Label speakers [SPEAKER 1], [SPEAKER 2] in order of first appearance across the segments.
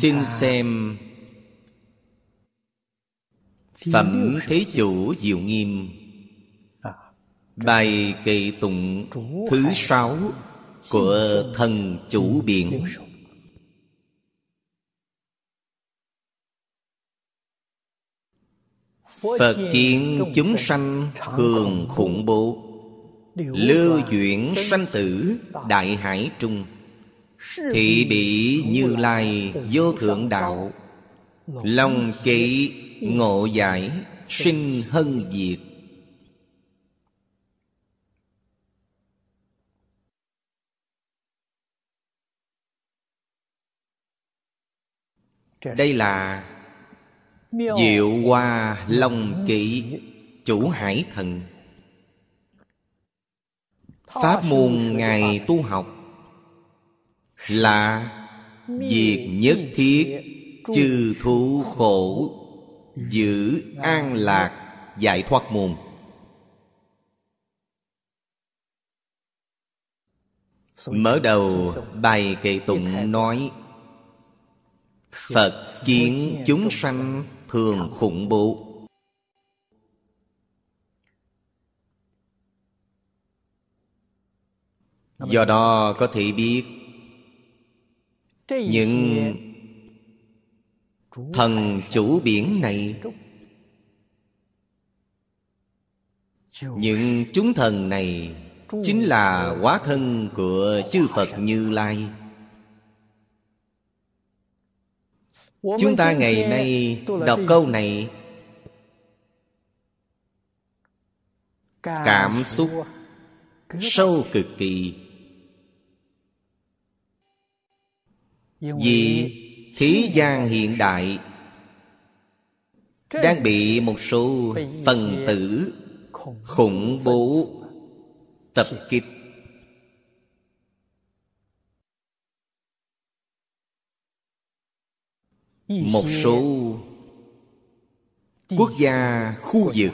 [SPEAKER 1] xin xem. Phẩm thế chủ diệu nghiêm. Bài kỳ tụng thứ sáu của thần chủ biện. Phật kiến chúng sanh thường khủng bố Lưu chuyển sanh tử đại hải trung Thị bị như lai vô thượng đạo. Lòng kỵ ngộ giải sinh hân diệt. Đây là Diệu hoa long kỵ Chủ hải thần. Pháp môn Ngài tu học là Việc nhất thiết Chư thú khổ, Giữ an lạc, Giải thoát môn Mở đầu bài kệ tụng nói, Phật kiến chúng sanh thường khủng bố. Do đó có thể biết những thần chủ biển này, Những chúng thần này Chính là hóa thân của chư Phật Như Lai. Chúng ta ngày nay đọc câu này, Cảm xúc sâu cực kỳ. Vì thế gian hiện đại Đang bị một số phần tử khủng bố tập kích. Một số quốc gia khu vực.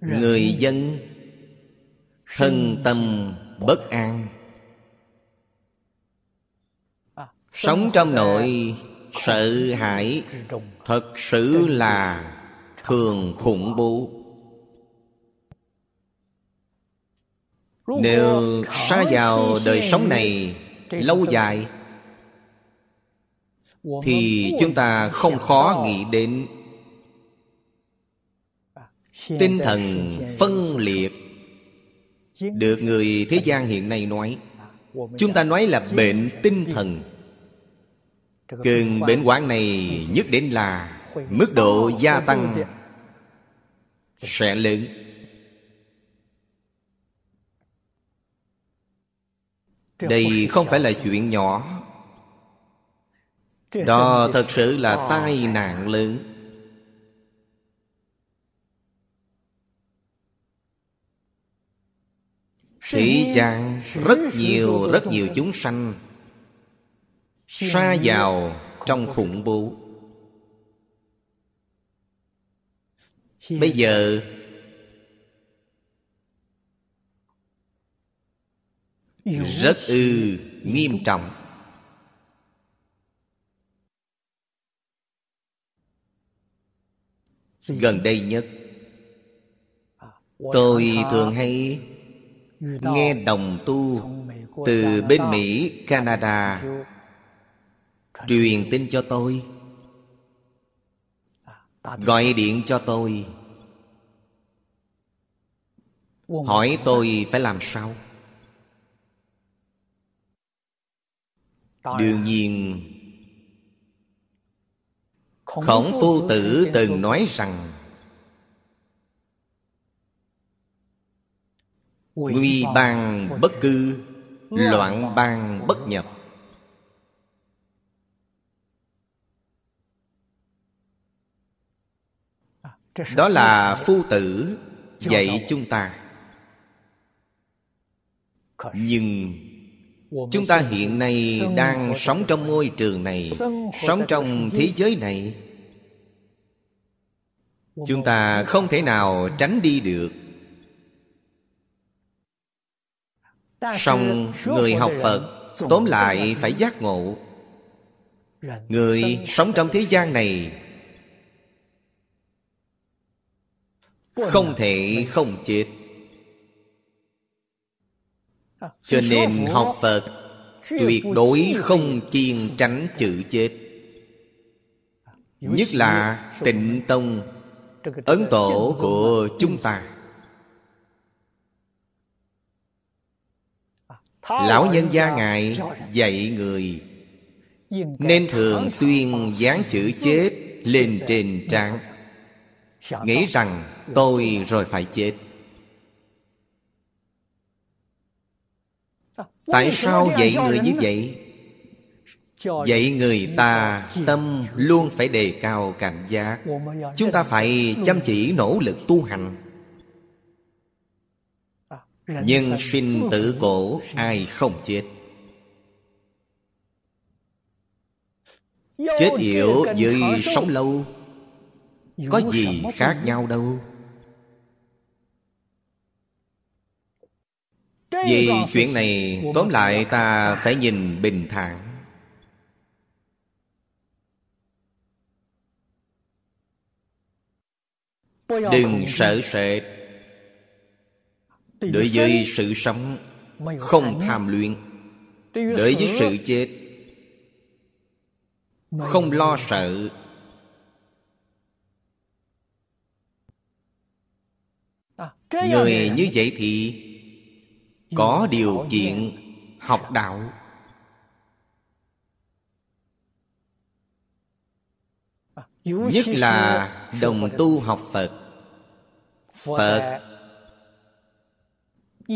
[SPEAKER 1] Người dân thân tâm bất an sống trong nội sợ hãi thật sự là thường khủng bố nếu xa vào đời sống này lâu dài thì chúng ta không khó nghĩ đến tinh thần phân liệt được người thế gian hiện nay nói chúng ta nói là bệnh tinh thần cơn bệnh hoạn này nhất định là mức độ gia tăng sẽ lớn. Đây không phải là chuyện nhỏ. Đó thật sự là tai nạn lớn. Thế gian rất nhiều rất nhiều chúng sanh Xa vào trong khủng bố. Bây giờ Rất ư nghiêm trọng. Gần đây nhất tôi thường hay nghe đồng tu từ bên mỹ canada truyền tin cho tôi. Gọi điện cho tôi. Hỏi tôi phải làm sao? Đương nhiên khổng phu tử từng nói rằng nguy bang bất cư loạn bang bất nhập đó là phu tử dạy chúng ta. Nhưng chúng ta hiện nay đang sống trong môi trường này sống trong thế giới này. Chúng ta không thể nào tránh đi được. Song người học phật tóm lại phải giác ngộ. Người sống trong thế gian này không thể không chết. Cho nên học phật tuyệt đối không kiên tránh chữ chết. Nhất là tịnh tông ấn tổ của chúng ta. Lão nhân gia ngài dạy người nên thường xuyên dán chữ chết lên trên trán nghĩ rằng tôi rồi phải chết. Tại sao dạy người như vậy? Dạy người ta tâm luôn phải đề cao cảnh giác. Chúng ta phải chăm chỉ nỗ lực tu hành. Nhưng sinh tử cổ, ai không chết? Chết yểu với sống lâu, có gì khác nhau đâu? Vì chuyện này tóm lại ta phải nhìn bình thản. Đừng sợ sệt. Đối với sự sống không tham luyện đối với sự chết không lo sợ. Người như vậy thì có điều kiện học đạo. Nhất là đồng tu học phật. Phật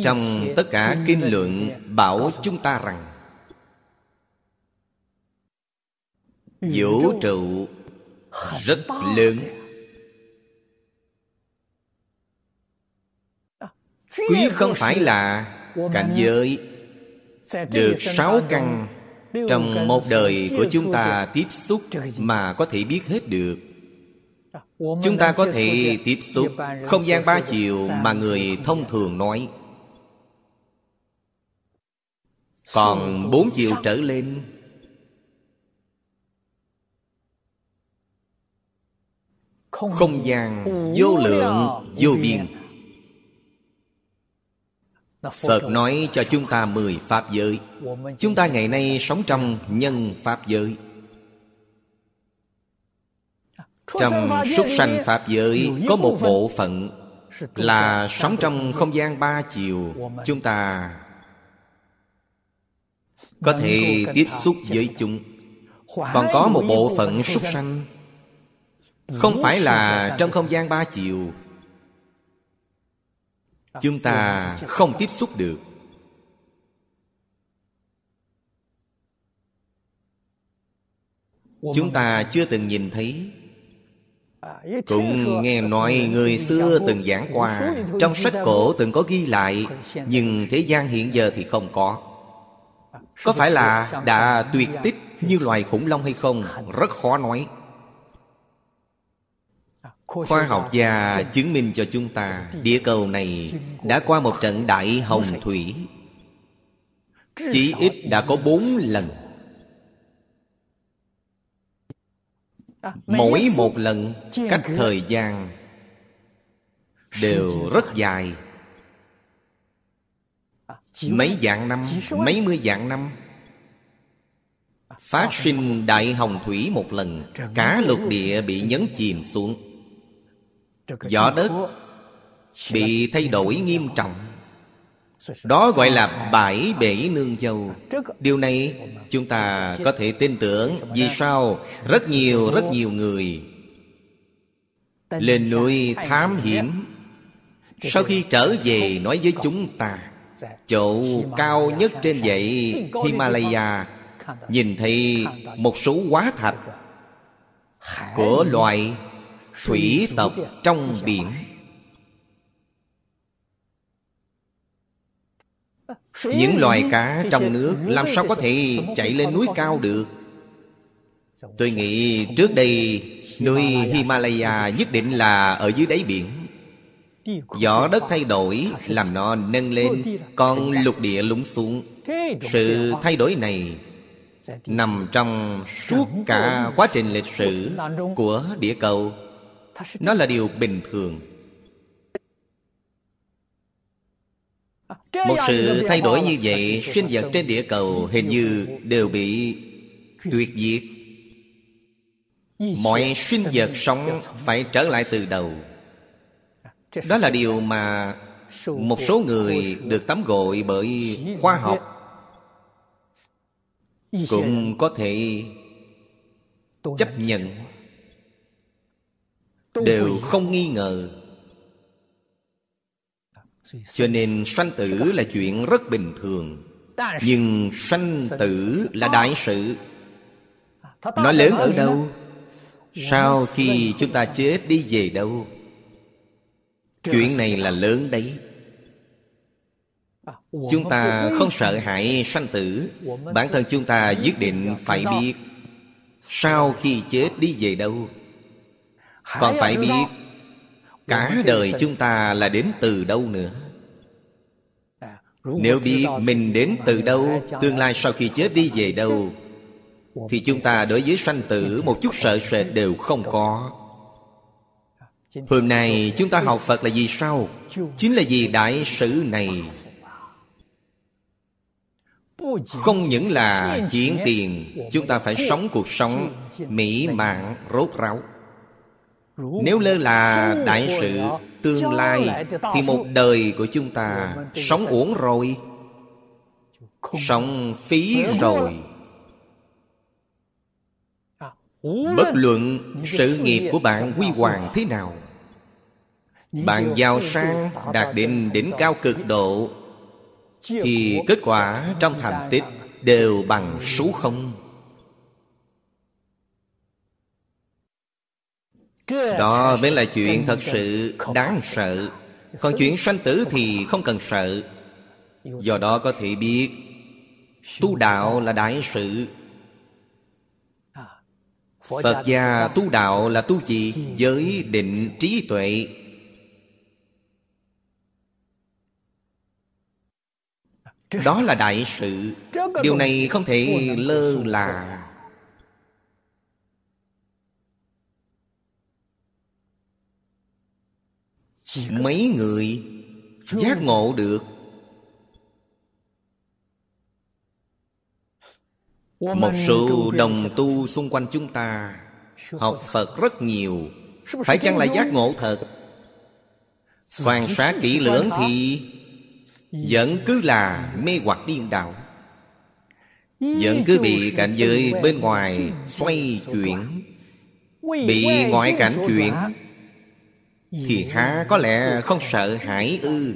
[SPEAKER 1] trong tất cả kinh luận bảo chúng ta rằng, vũ trụ rất lớn. Quý không phải là cảnh giới được sáu căn trong một đời của chúng ta tiếp xúc mà có thể biết hết được. Chúng ta có thể tiếp xúc không gian ba chiều mà người thông thường nói. Còn bốn chiều trở lên. Không gian vô lượng vô biên phật nói cho chúng ta mười pháp giới. Chúng ta ngày nay sống trong nhân pháp giới. Trong súc sanh pháp giới có một bộ phận là sống trong không gian ba chiều. chúng ta có thể tiếp xúc với chúng. Còn có một bộ phận súc sanh. Không phải là trong không? gian ba chiều chúng ta không tiếp xúc được. Chúng ta chưa từng nhìn thấy. Cũng nghe nói người xưa từng giảng qua. Trong sách cổ từng có ghi lại, nhưng thế gian hiện giờ thì không có. Có phải là đã tuyệt tích như loài khủng long hay không? Rất khó nói khoa học gia chứng minh cho chúng ta địa cầu này đã qua một trận đại hồng thủy. Chỉ ít đã có bốn lần. Mỗi một lần, cách thời gian đều rất dài. Mấy dạng năm, mấy mươi dạng năm. Phát sinh đại hồng thủy một lần, cả lục địa bị nhấn chìm xuống vỏ đất bị thay đổi nghiêm trọng. Đó gọi là bãi bể nương dâu điều này chúng ta có thể tin tưởng vì sao rất nhiều rất nhiều người lên núi thám hiểm. Sau khi trở về nói với chúng ta chỗ cao nhất trên dãy himalaya nhìn thấy một số hóa thạch của loài thủy tộc trong biển. những loài cá trong nước làm sao có thể chạy lên núi cao được? tôi nghĩ trước đây núi himalaya nhất định là ở dưới đáy biển. Gió đất thay đổi Làm nó nâng lên Còn lục địa lún xuống. Sự thay đổi này Nằm trong suốt cả quá trình lịch sử Của địa cầu Nó là điều bình thường. Một sự thay đổi như vậy Sinh vật trên địa cầu Hình như đều bị tuyệt diệt. Mọi sinh vật sống Phải trở lại từ đầu. Đó là điều mà một số người được tắm gội bởi khoa học. cũng có thể chấp nhận đều không nghi ngờ. Cho nên sanh tử là chuyện rất bình thường nhưng sanh tử là đại sự. Nó lớn ở đâu? Sau khi chúng ta chết đi về đâu? Chuyện này là lớn đấy. Chúng ta không sợ hãi sanh tử. Bản thân chúng ta quyết định phải biết sau khi chết đi về đâu còn phải biết cả đời chúng ta là đến từ đâu nữa? Nếu biết mình đến từ đâu tương lai sau khi chết đi về đâu thì chúng ta đối với sanh tử một chút sợ sệt đều không có. Hôm nay chúng ta học Phật là gì sao? Chính là vì đại sự này Không những là chuyển tiền Chúng ta phải sống cuộc sống mỹ mãn rốt ráo Nếu lơ là đại sự tương lai Thì một đời của chúng ta sống uổng rồi Sống phí rồi. Bất luận sự nghiệp của bạn quy hoàng thế nào bạn giàu sang đạt đến đỉnh cao cực độ thì kết quả trong thành tích đều bằng số không đó mới là chuyện thật sự đáng sợ. Còn chuyện sanh tử thì không cần sợ. Do đó có thể biết tu đạo là đại sự. Phật gia tu đạo là tu gì? Giới định trí tuệ. Đó là đại sự. Điều này không thể lơ là mấy người giác ngộ được. Một số đồng tu xung quanh chúng ta học phật rất nhiều. Phải chăng là giác ngộ thật? Quan sát kỹ lưỡng thì vẫn cứ là mê hoặc điên đạo vẫn cứ bị cảnh giới bên ngoài xoay chuyển bị ngoại cảnh chuyển thì há có lẽ không sợ hãi ư?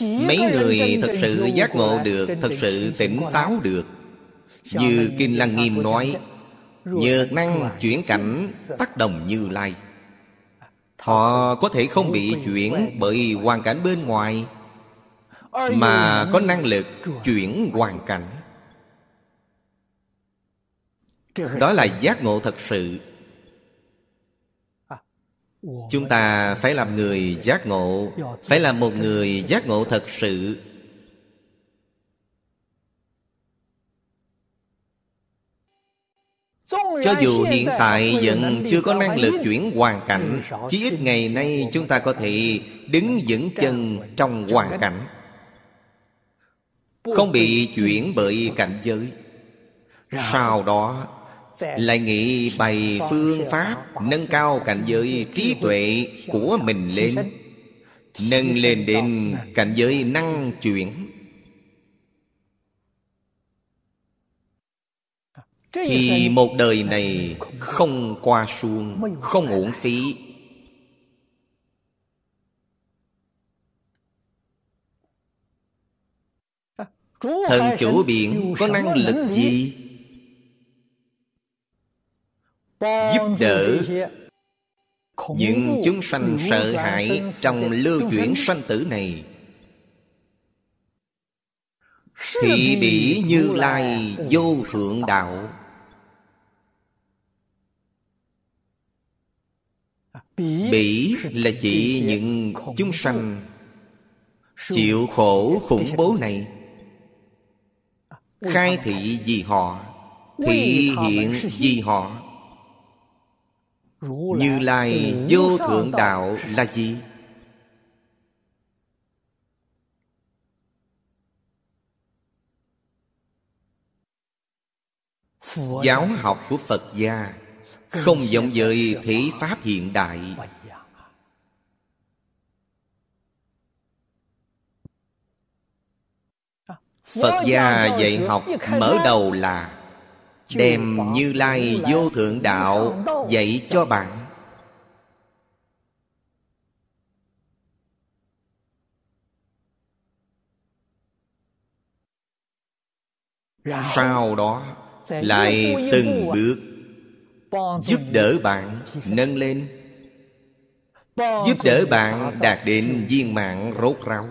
[SPEAKER 1] Mấy người thật sự giác ngộ được, thật sự tỉnh táo được. Như kinh lăng nghiêm nói, nhược năng chuyển cảnh tác động như lai. Họ có thể không bị chuyển bởi hoàn cảnh bên ngoài, Mà có năng lực chuyển hoàn cảnh. Đó là giác ngộ thật sự. Chúng ta phải làm người giác ngộ Phải là một người giác ngộ thật sự. Cho dù hiện tại vẫn chưa có năng lực chuyển hoàn cảnh Chí ít ngày nay chúng ta có thể đứng vững chân trong hoàn cảnh. Không bị chuyển bởi cảnh giới. Sau đó lại nghĩ bày phương pháp Nâng cao cảnh giới trí tuệ của mình lên, Nâng lên đến cảnh giới năng chuyển. Thì một đời này không qua suông, không uổng phí. Thần chủ biển có năng lực gì? Giúp đỡ những chúng sanh sợ hãi trong lưu chuyển sanh. tử này. Thị bỉ như lai vô thượng đạo. Bỉ là chỉ những chúng sanh chịu khổ khủng bố này. Khai thị vì họ thị hiện vì họ như lai vô thượng đạo là gì? Giáo học của phật gia không giống với thế pháp hiện đại. phật gia dạy học mở đầu là đem như lai vô thượng đạo dạy cho bạn. Sau đó lại từng bước giúp đỡ bạn nâng lên. Giúp đỡ bạn đạt đến viên mạng rốt ráo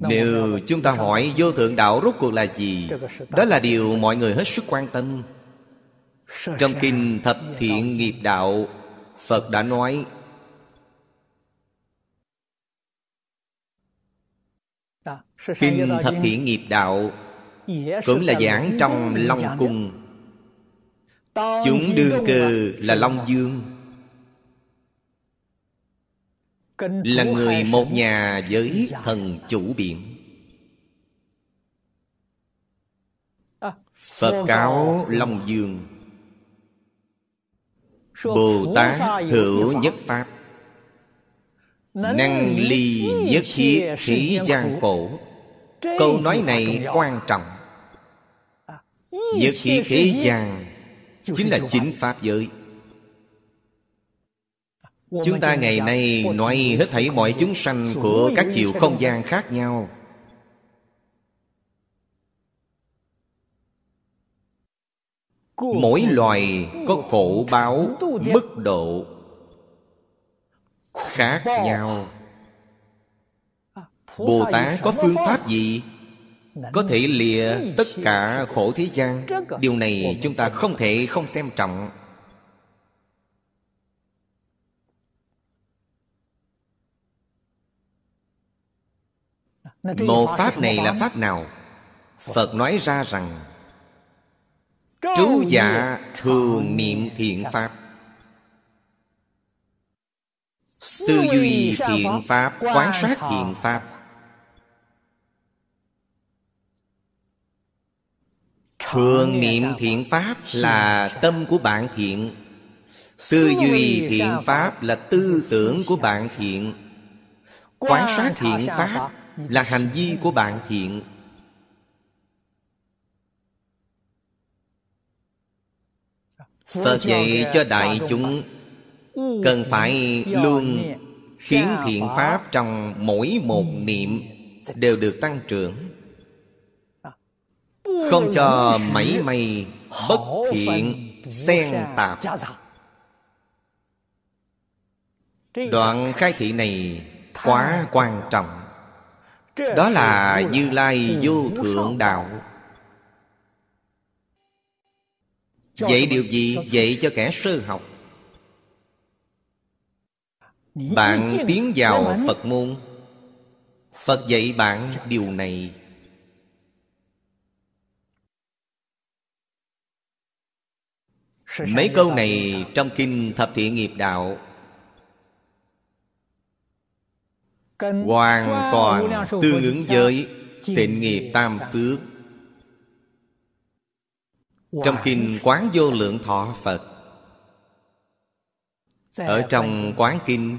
[SPEAKER 1] nếu chúng ta hỏi vô thượng đạo rốt cuộc là gì đó là điều mọi người hết sức quan tâm. Trong kinh thập thiện nghiệp đạo phật đã nói kinh thập thiện nghiệp đạo cũng là giảng trong long cung. Chúng đương cơ là long dương là người một nhà với thần chủ biện phật cáo long dương. Bồ tát hữu nhất pháp. Năng ly nhất thiết khí gian khổ. Câu nói này quan trọng. Nhất thiết khí gian chính là chính pháp giới Chúng ta ngày nay nói hết thảy mọi chúng sanh của các chiều không gian khác nhau. Mỗi loài có khổ báo mức độ khác nhau. Bồ Tát có phương pháp gì? Có thể lìa tất cả khổ thế gian. Điều này chúng ta không thể không xem trọng một pháp này là pháp nào? Phật nói ra rằng trú dạ thường niệm thiện pháp. Tư duy thiện pháp quán sát thiện pháp. Thường niệm thiện pháp là tâm của bạn thiện. Tư duy thiện pháp là tư tưởng của bạn thiện. quán sát thiện pháp là hành vi của bạn thiện. Phật dạy cho đại chúng cần phải luôn khiến thiện pháp trong mỗi một niệm đều được tăng trưởng. Không cho mảy may bất thiện xen tạp. Đoạn khai thị này quá quan trọng đó là như lai vô thượng đạo. Vậy điều gì? Dạy cho kẻ sơ học. Bạn tiến vào phật môn. Phật dạy bạn điều này. Mấy câu này trong kinh thập thiện nghiệp đạo. Hoàn toàn tương ứng với tịnh nghiệp tam phước. trong kinh quán vô lượng thọ phật ở trong quán kinh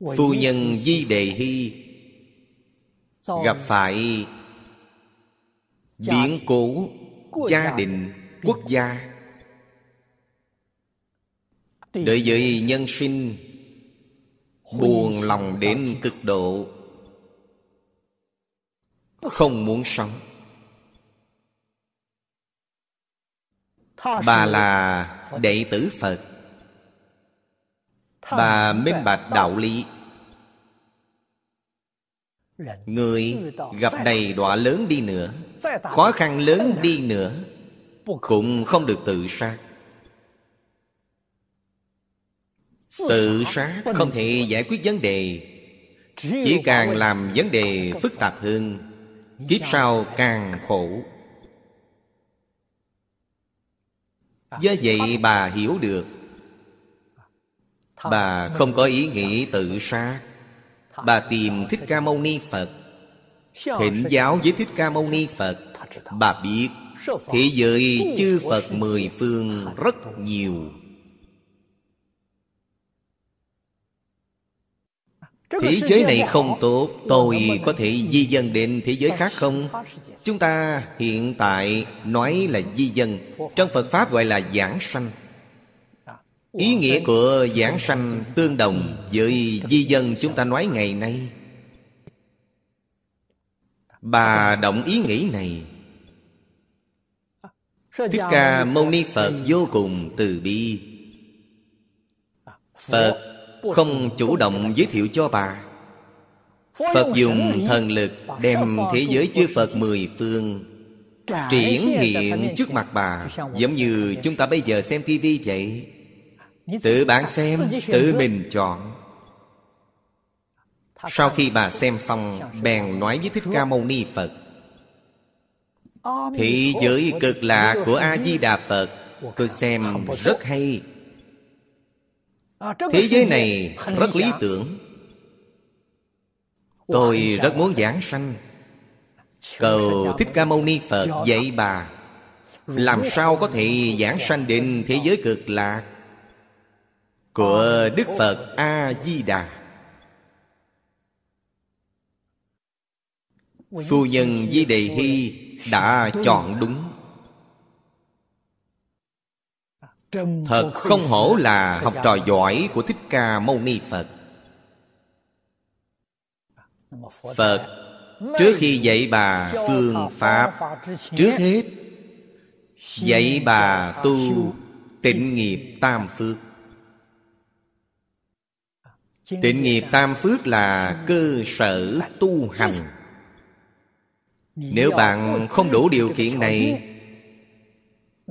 [SPEAKER 1] phu nhân di đề hy gặp phải biến cố gia đình quốc gia. Đối với nhân sinh buồn lòng đến cực độ. Không muốn sống. Bà là đệ tử phật. Bà minh bạch đạo lý. Người gặp đầy đọa lớn đi nữa, khó khăn lớn đi nữa, cũng không được tự sát. Tự sát không thể giải quyết vấn đề. Chỉ càng làm vấn đề phức tạp hơn Kiếp sau càng khổ. Do vậy bà hiểu được. Bà không có ý nghĩ tự sát. Bà tìm Thích Ca Mâu Ni Phật. Thịnh giáo với Thích Ca Mâu Ni Phật. Bà biết Thế giới chư Phật mười phương rất nhiều Thế giới này không tốt Tôi có thể di dân đến thế giới khác không? Chúng ta hiện tại nói là di dân. Trong Phật Pháp gọi là giảng sanh. Ý nghĩa của giảng sanh tương đồng với di dân chúng ta nói ngày nay. Bà động ý nghĩ này. Thích Ca Mâu Ni Phật vô cùng từ bi. Phật không chủ động giới thiệu cho bà. Phật dùng thần lực đem thế giới chư Phật mười phương Triển hiện trước mặt bà Giống như chúng ta bây giờ xem tivi vậy. Tự bạn xem, tự mình chọn. Sau khi bà xem xong Bèn nói với Thích Ca Mâu Ni Phật Thị giới cực lạ của A-di-đà Phật Tôi xem rất hay. Thế giới này rất lý tưởng. Tôi rất muốn giảng sanh. Cầu Thích Ca Mâu Ni Phật dạy bà Làm sao có thể giảng sanh đến thế giới cực lạc? Của Đức Phật A-di-đà. Phu nhân Di Đề Hy đã chọn đúng Thật không hổ là học trò giỏi của Thích Ca Mâu Ni Phật. Phật Trước khi dạy bà phương Pháp Trước hết Dạy bà tu tịnh nghiệp tam phước. Tịnh nghiệp tam phước là cơ sở tu hành. Nếu bạn không đủ điều kiện này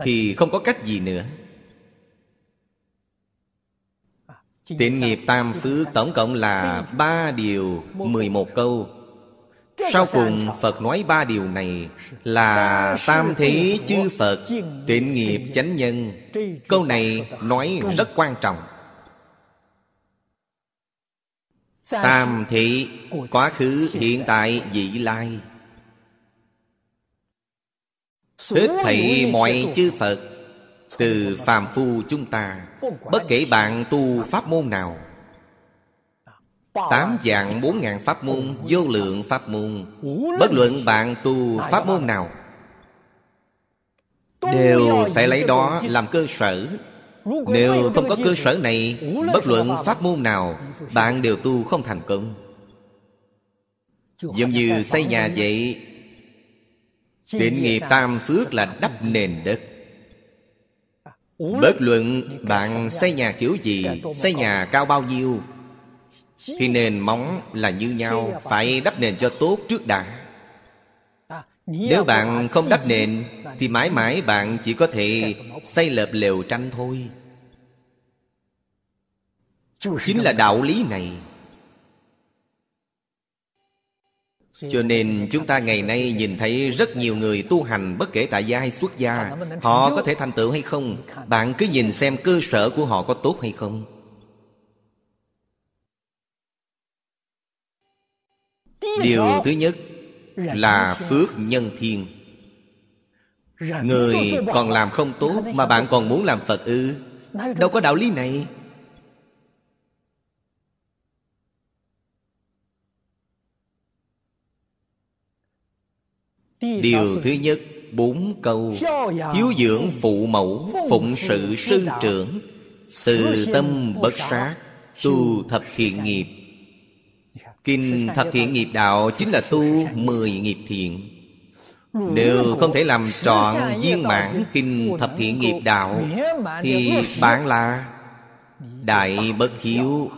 [SPEAKER 1] Thì không có cách gì nữa Tịnh nghiệp tam phước tổng cộng là ba điều mười một câu. Sau cùng Phật nói ba điều này Là tam thế chư Phật Tịnh nghiệp chánh nhân. Câu này nói rất quan trọng. Tam thị Quá khứ hiện tại vị lai. Hết thảy mọi chư Phật từ phàm phu chúng ta, bất kể bạn tu pháp môn nào. Tám dạng bốn ngàn pháp môn, vô lượng pháp môn, bất luận bạn tu pháp môn nào, đều phải lấy đó làm cơ sở. Nếu không có cơ sở này, bất luận pháp môn nào, bạn đều tu không thành công. Giống như xây nhà vậy tịnh nghiệp tam phước là đắp nền đất. Bất luận bạn xây nhà kiểu gì, Xây nhà cao bao nhiêu, Thì nền móng là như nhau, Phải đắp nền cho tốt trước đã. Nếu bạn không đắp nền, Thì mãi mãi bạn chỉ có thể Xây lợp lều tranh thôi. Chính là đạo lý này. Cho nên chúng ta ngày nay nhìn thấy rất nhiều người tu hành bất kể tại gia hay xuất gia, Họ có thể thành tựu hay không? Bạn cứ nhìn xem cơ sở của họ có tốt hay không. Điều thứ nhất là phước nhân thiên Người còn làm không tốt Mà bạn còn muốn làm Phật ư? Đâu có đạo lý này. Điều thứ nhất Bốn câu. Hiếu dưỡng phụ mẫu Phụng sự sư trưởng. Từ tâm bất sát Tu thập thiện nghiệp. Kinh thập thiện nghiệp đạo Chính là tu mười nghiệp thiện. Nếu không thể làm trọn viên mãn kinh thập thiện nghiệp đạo Thì bạn là Đại bất hiếu.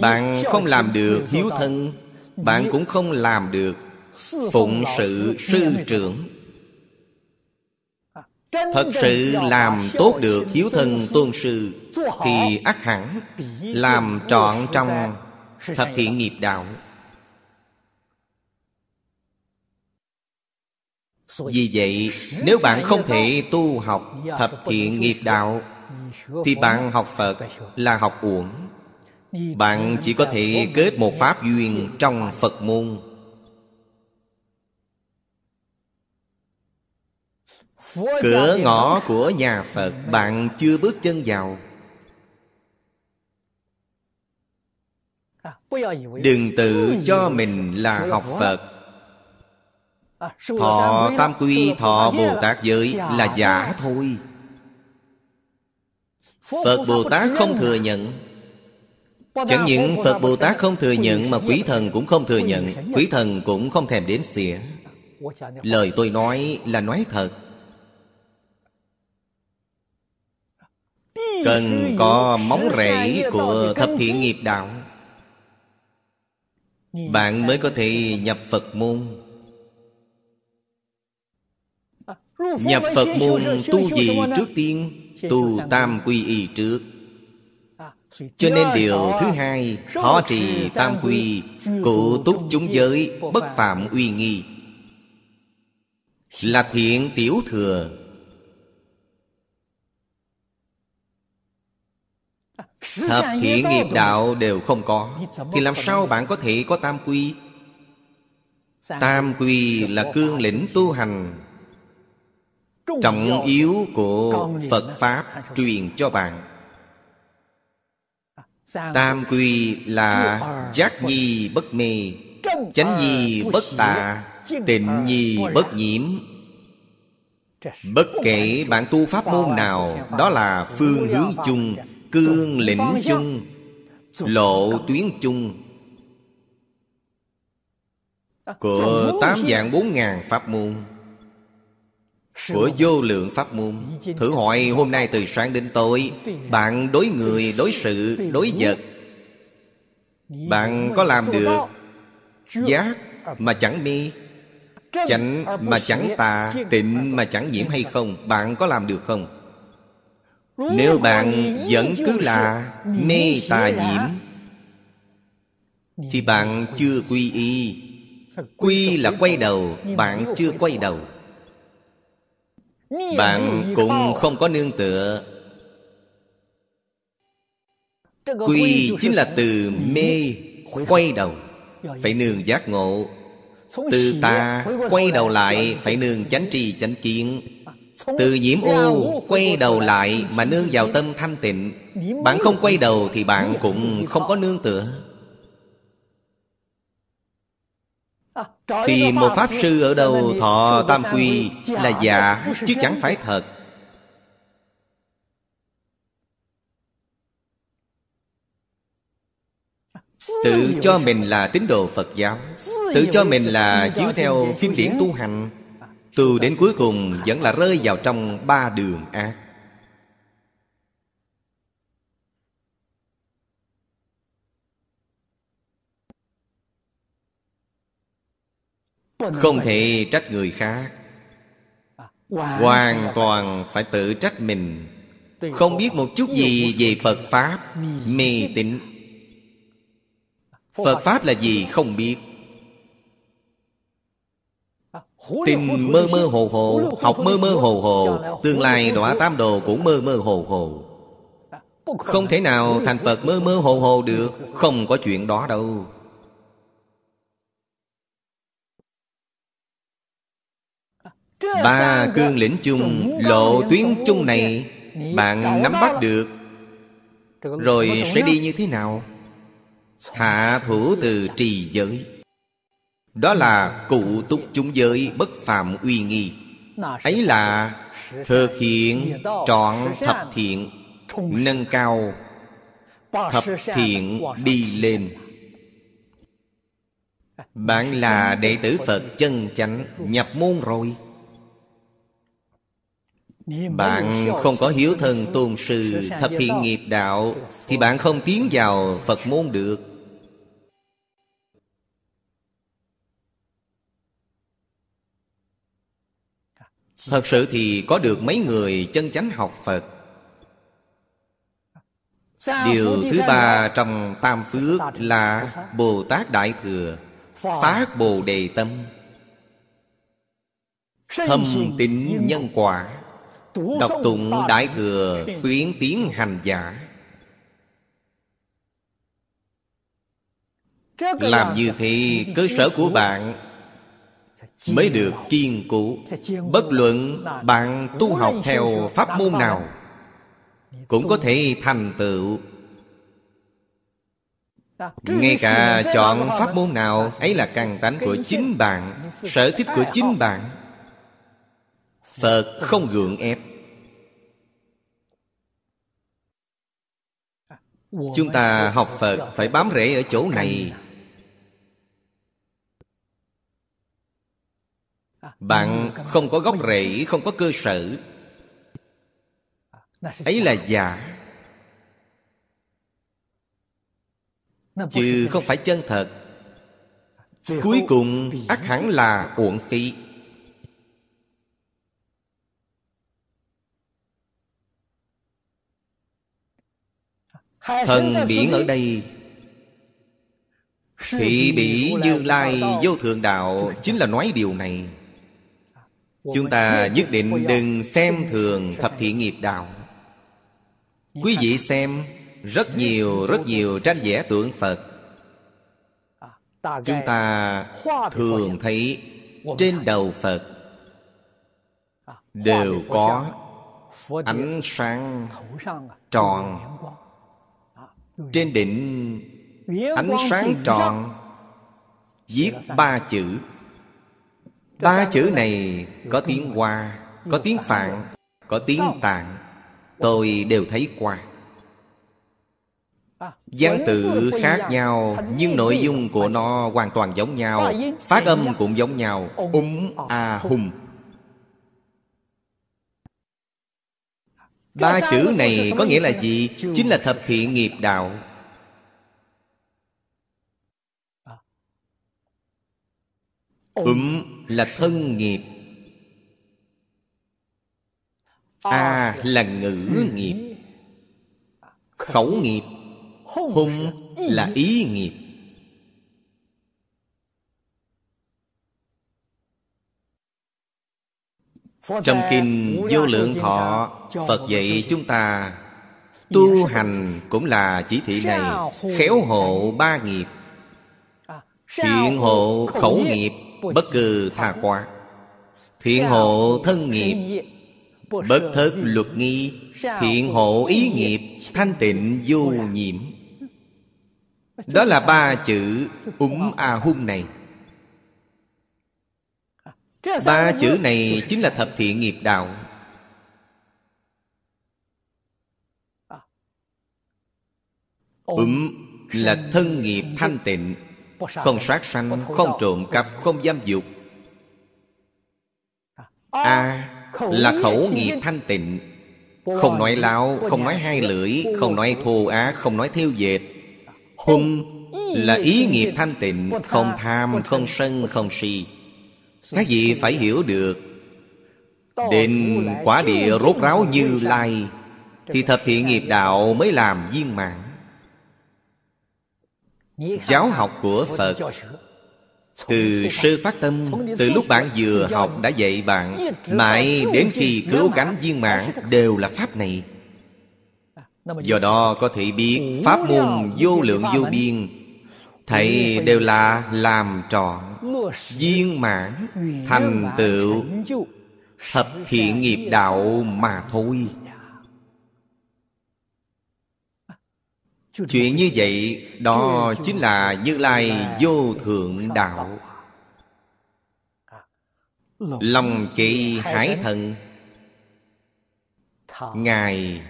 [SPEAKER 1] Bạn không làm được hiếu thân bạn cũng không làm được. Phụng sự sư trưởng. Thật sự làm tốt được hiếu thân tôn sư, Thì ắt hẳn Làm trọn trong thập thiện nghiệp đạo. Vì vậy, nếu bạn không thể tu học thập thiện nghiệp đạo, Thì bạn học Phật là học uổng. Bạn chỉ có thể kết một pháp duyên trong Phật môn. Cửa ngõ của nhà Phật, Bạn chưa bước chân vào. Đừng tự cho mình là học Phật. Thọ tam quy, thọ Bồ Tát giới là giả thôi. Phật Bồ Tát không thừa nhận. Chẳng những Phật Bồ Tát không thừa nhận Mà quý thần cũng không thừa nhận Quý thần cũng không thèm đến xỉa. Lời tôi nói là nói thật. Cần có móng rễ của thập thiện nghiệp đạo. Bạn mới có thể nhập Phật môn. Nhập Phật môn tu gì trước tiên? Tu tam quy y trước Cho nên điều thứ hai Thọ trì tam quy Cụ túc chúng giới Bất phạm uy nghi. Là thiện tiểu thừa. Thập thiện nghiệp đạo đều không có. Thì làm sao bạn có thể có tam quy? Tam quy là cương lĩnh tu hành. Trọng yếu của Phật Pháp truyền cho bạn Tam quy là giác nhi bất mê Chánh nhi bất tà Tịnh nhi bất nhiễm. Bất kể bạn tu pháp môn nào Đó là phương hướng chung Cương lĩnh chung Lộ tuyến chung. Của tám dạng bốn ngàn pháp môn của vô lượng pháp môn. Thử hỏi hôm nay từ sáng đến tối Bạn đối người, đối sự, đối vật. Bạn có làm được Giác mà chẳng mê Chánh mà chẳng tà Tịnh mà chẳng nhiễm hay không? Bạn có làm được không? Nếu bạn vẫn cứ là mê tà nhiễm Thì bạn chưa quy y. Quy là quay đầu Bạn chưa quay đầu. Bạn cũng không có nương tựa. Quy chính là từ mê Quay đầu Phải nương giác ngộ. Từ ta quay đầu lại Phải nương chánh trì chánh kiến. Từ nhiễm ô quay đầu lại mà nương vào tâm thanh tịnh. Bạn không quay đầu thì bạn cũng không có. nương tựa Thì một Pháp Sư ở đâu thọ tam quy là giả chứ chẳng phải thật. Tự cho mình là tín đồ Phật giáo. Tự cho mình là chiếu theo kinh điển tu hành. Tu đến cuối cùng vẫn là rơi vào trong ba đường ác Không thể trách người khác. Hoàn toàn phải tự trách mình. Không biết một chút gì về Phật Pháp Mê tín. Phật Pháp là gì không biết. Tin mơ mơ hồ hồ Học mơ mơ hồ hồ Tương lai đọa tam đồ cũng mơ mơ hồ hồ. Không thể nào. thành Phật mơ mơ hồ hồ được. Không có chuyện đó đâu Ba cương lĩnh chung Lộ tuyến chung này Bạn nắm bắt được. Rồi sẽ đi như thế nào? Hạ thủ từ trì giới. Đó là cụ túc chúng giới bất phạm uy nghi. Ấy là thực hiện trọn thập thiện Nâng cao thập thiện đi lên. Bạn là đệ tử Phật chân chánh Nhập môn rồi Bạn không có hiếu thân tôn sư Thập thiện nghiệp đạo Thì bạn không tiến vào Phật môn được. Thật sự thì có được mấy người chân chánh học Phật? Điều thứ ba trong tam phước là Bồ Tát Đại Thừa Phát Bồ Đề Tâm. Thâm tín nhân quả Đọc tụng Đại Thừa, khuyến tiến hành giả. Làm như thế, cơ sở của bạn Mới được kiên cố. Bất luận bạn tu học theo pháp môn nào Cũng có thể thành tựu. Ngay cả chọn pháp môn nào, ấy là căn tánh của chính bạn, sở thích của chính bạn phật không gượng ép. Chúng ta học phật phải bám rễ ở chỗ này. Bạn không có gốc rễ, không có cơ sở. Ấy là giả. Chứ không phải chân thật. Cuối cùng ắt hẳn là uổng phí. Thần biển ở đây. Thị bỉ như lai vô thượng đạo chính là nói điều này. Chúng ta nhất định đừng xem thường thập thiện nghiệp đạo. Quý vị xem rất nhiều rất nhiều tranh vẽ tượng phật. Chúng ta thường thấy trên đầu phật đều có ánh sáng tròn trên đỉnh ánh sáng tròn viết ba chữ. Ba chữ này có tiếng hoa có tiếng phạn có tiếng tạng. Tôi đều thấy qua. Văn tự khác nhau Nhưng nội dung của nó hoàn toàn giống nhau Phát âm cũng giống nhau. Úng A Hùng Ba chữ này có nghĩa là gì? Chính là thập thiện nghiệp đạo. Úm là thân nghiệp. A là ngữ nghiệp. Khẩu nghiệp. Hung là ý nghiệp Trong kinh vô lượng thọ Phật dạy chúng ta Tu hành cũng là chỉ thị này Khéo hộ ba nghiệp. Thiện hộ khẩu nghiệp Bất cư tha quá. Thiện hộ thân nghiệp Bất thất luật nghi. Thiện hộ ý nghiệp Thanh tịnh vô nhiễm. Đó là ba chữ úng a hung này Ba chữ này chính là thập thiện nghiệp đạo. Úm là thân nghiệp thanh tịnh Không sát sanh, không trộm cắp, không giam dục A là khẩu nghiệp thanh tịnh. Không nói láo, không nói hai lưỡi Không nói thô á, không nói theo dệt. Hung là ý nghiệp thanh tịnh Không tham, không sân, không si các vị phải hiểu được định quả địa rốt ráo như lai, Thì thập thiện nghiệp đạo mới làm viên mãn. Giáo học của Phật, Từ sư phát tâm, Từ lúc bạn vừa học đã dạy bạn, Mãi đến khi cứu cánh viên mãn Đều là Pháp này. Do đó có thể biết Pháp môn vô lượng vô biên, Thầy đều là làm trọn Viên mãn, Thành tựu, Thập thiện nghiệp đạo mà thôi. Chuyện như vậy, Đó chính là Như Lai vô thượng đạo. Lòng kỳ hải thần, Ngài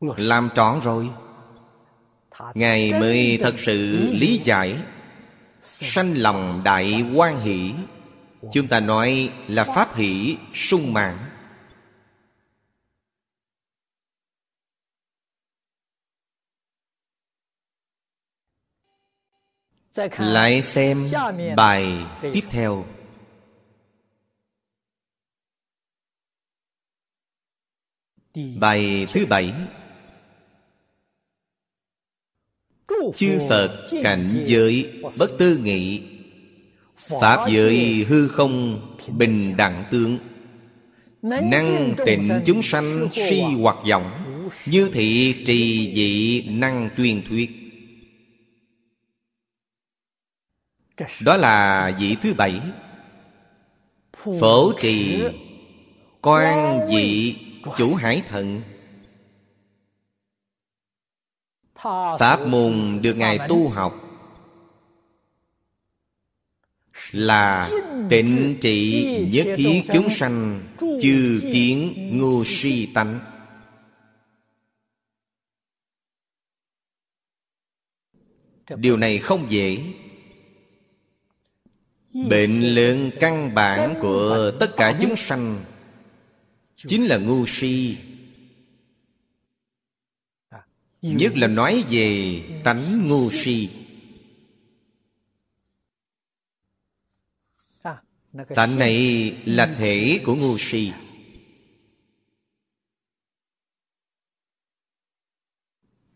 [SPEAKER 1] làm trọn rồi. Ngài mới thật sự lý giải sanh lòng đại quan hỷ. Chúng ta nói là pháp hỷ sung mãn. Lại xem bài tiếp theo. Bài thứ bảy. Chư phật cảnh giới bất tư nghị. Pháp giới hư không bình đẳng tướng. Năng tịnh chúng sanh si hoặc vọng như thị trì dị năng truyền thuyết. Đó là vị thứ bảy. Phổ trì quan dị chủ hải thần pháp môn được ngài tu học là tịnh trị nhất thiết chúng sanh chư kiến ngu si tánh. Điều này không dễ. Bệnh lượng căn bản của tất cả chúng sanh chính là ngu si nhất là nói về tánh ngu si. Tánh này là thể của ngu si.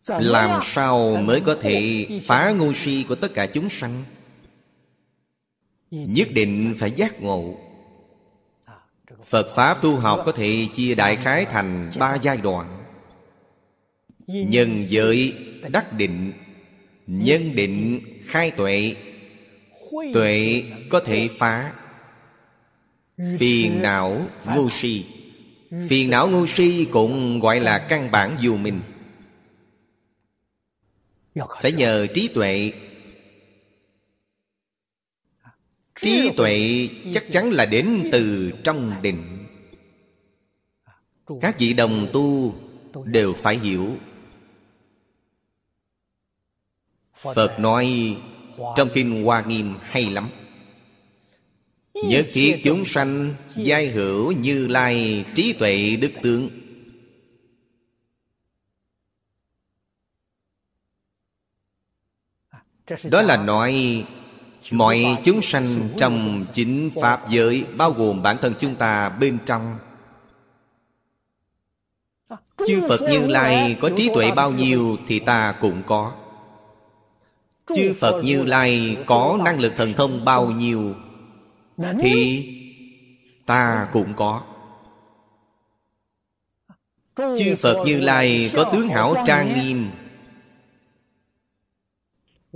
[SPEAKER 1] Làm sao mới có thể phá ngu si. của tất cả chúng sanh? Nhất định phải giác ngộ. Phật pháp tu học có thể chia đại khái thành ba giai đoạn nhân giới đắc định. Nhân định khai tuệ. Tuệ có thể phá. Phiền não ngu si. Phiền não ngu si cũng gọi là căn bản dù mình. Phải nhờ trí tuệ. Trí tuệ chắc chắn là đến từ trong định. Các vị đồng tu đều phải hiểu phật nói, trong kinh hoa nghiêm hay lắm. Nhất thiết chúng sanh, giai hữu như lai, trí tuệ đức tướng. Đó là nói, mọi chúng sanh trong chính pháp giới, bao gồm bản thân chúng ta bên trong, chư phật như lai có trí tuệ bao nhiêu thì ta cũng có chư phật như lai có năng lực thần thông bao nhiêu? Thì ta cũng có. Chư phật như lai có tướng hảo trang nghiêm.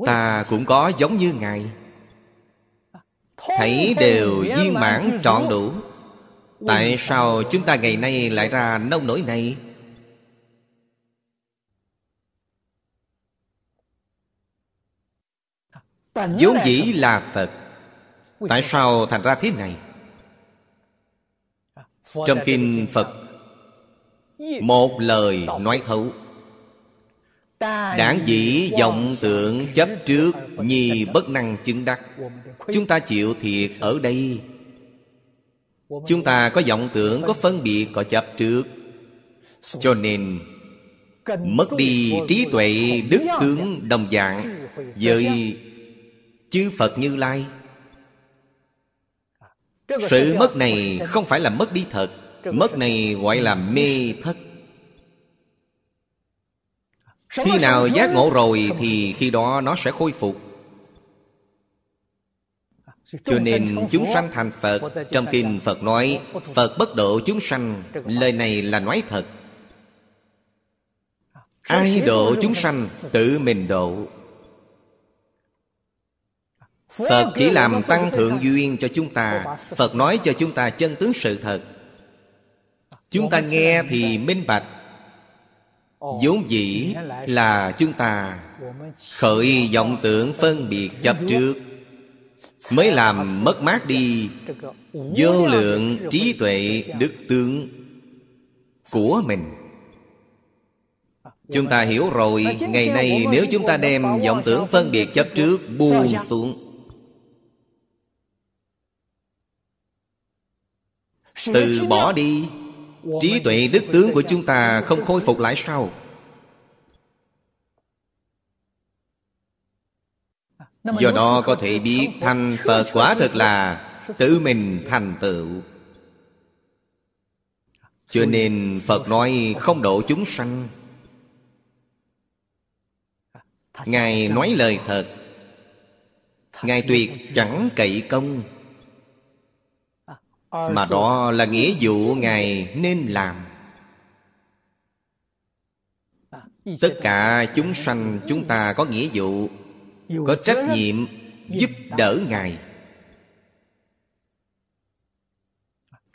[SPEAKER 1] ta cũng có giống như ngài. Thấy đều viên mãn trọn đủ. Tại sao chúng ta ngày nay lại ra nông nổi này vốn dĩ là phật. Tại sao thành ra thế này? Trong kinh phật một lời nói thấu. Đảng dĩ vọng tượng chấp trước Nhi bất năng chứng đắc. Chúng ta chịu thiệt ở đây. Chúng ta có vọng tưởng Có phân biệt, có chấp trước. Cho nên Mất đi trí tuệ đức tướng đồng dạng Với chư Phật Như Lai. Sự mất này không phải là mất đi thật Mất này gọi là mê thất. Khi nào giác ngộ rồi thì khi đó nó sẽ khôi phục. Cho nên chúng sanh thành Phật Trong kinh Phật nói Phật bất độ chúng sanh Lời này là nói thật. Ai độ chúng sanh Tự mình độ Phật chỉ làm tăng thượng duyên cho chúng ta. Phật nói cho chúng ta chân tướng sự thật. Chúng ta nghe thì minh bạch. Vốn dĩ là chúng ta khởi vọng tưởng phân biệt chấp trước mới làm mất mát đi vô lượng trí tuệ đức tướng của mình. Chúng ta hiểu rồi ngày nay nếu chúng ta đem vọng tưởng phân biệt chấp trước buông xuống Từ bỏ đi. Trí tuệ đức tướng của chúng ta không khôi phục lại sao? Do đó có thể biết thành Phật quả thực là Tự mình thành tựu. Cho nên Phật nói không độ chúng sanh. Ngài nói lời thật. Ngài tuyệt chẳng cậy công Mà đó là nghĩa vụ Ngài nên làm. Tất cả chúng sanh chúng ta có nghĩa vụ Có trách nhiệm giúp đỡ Ngài.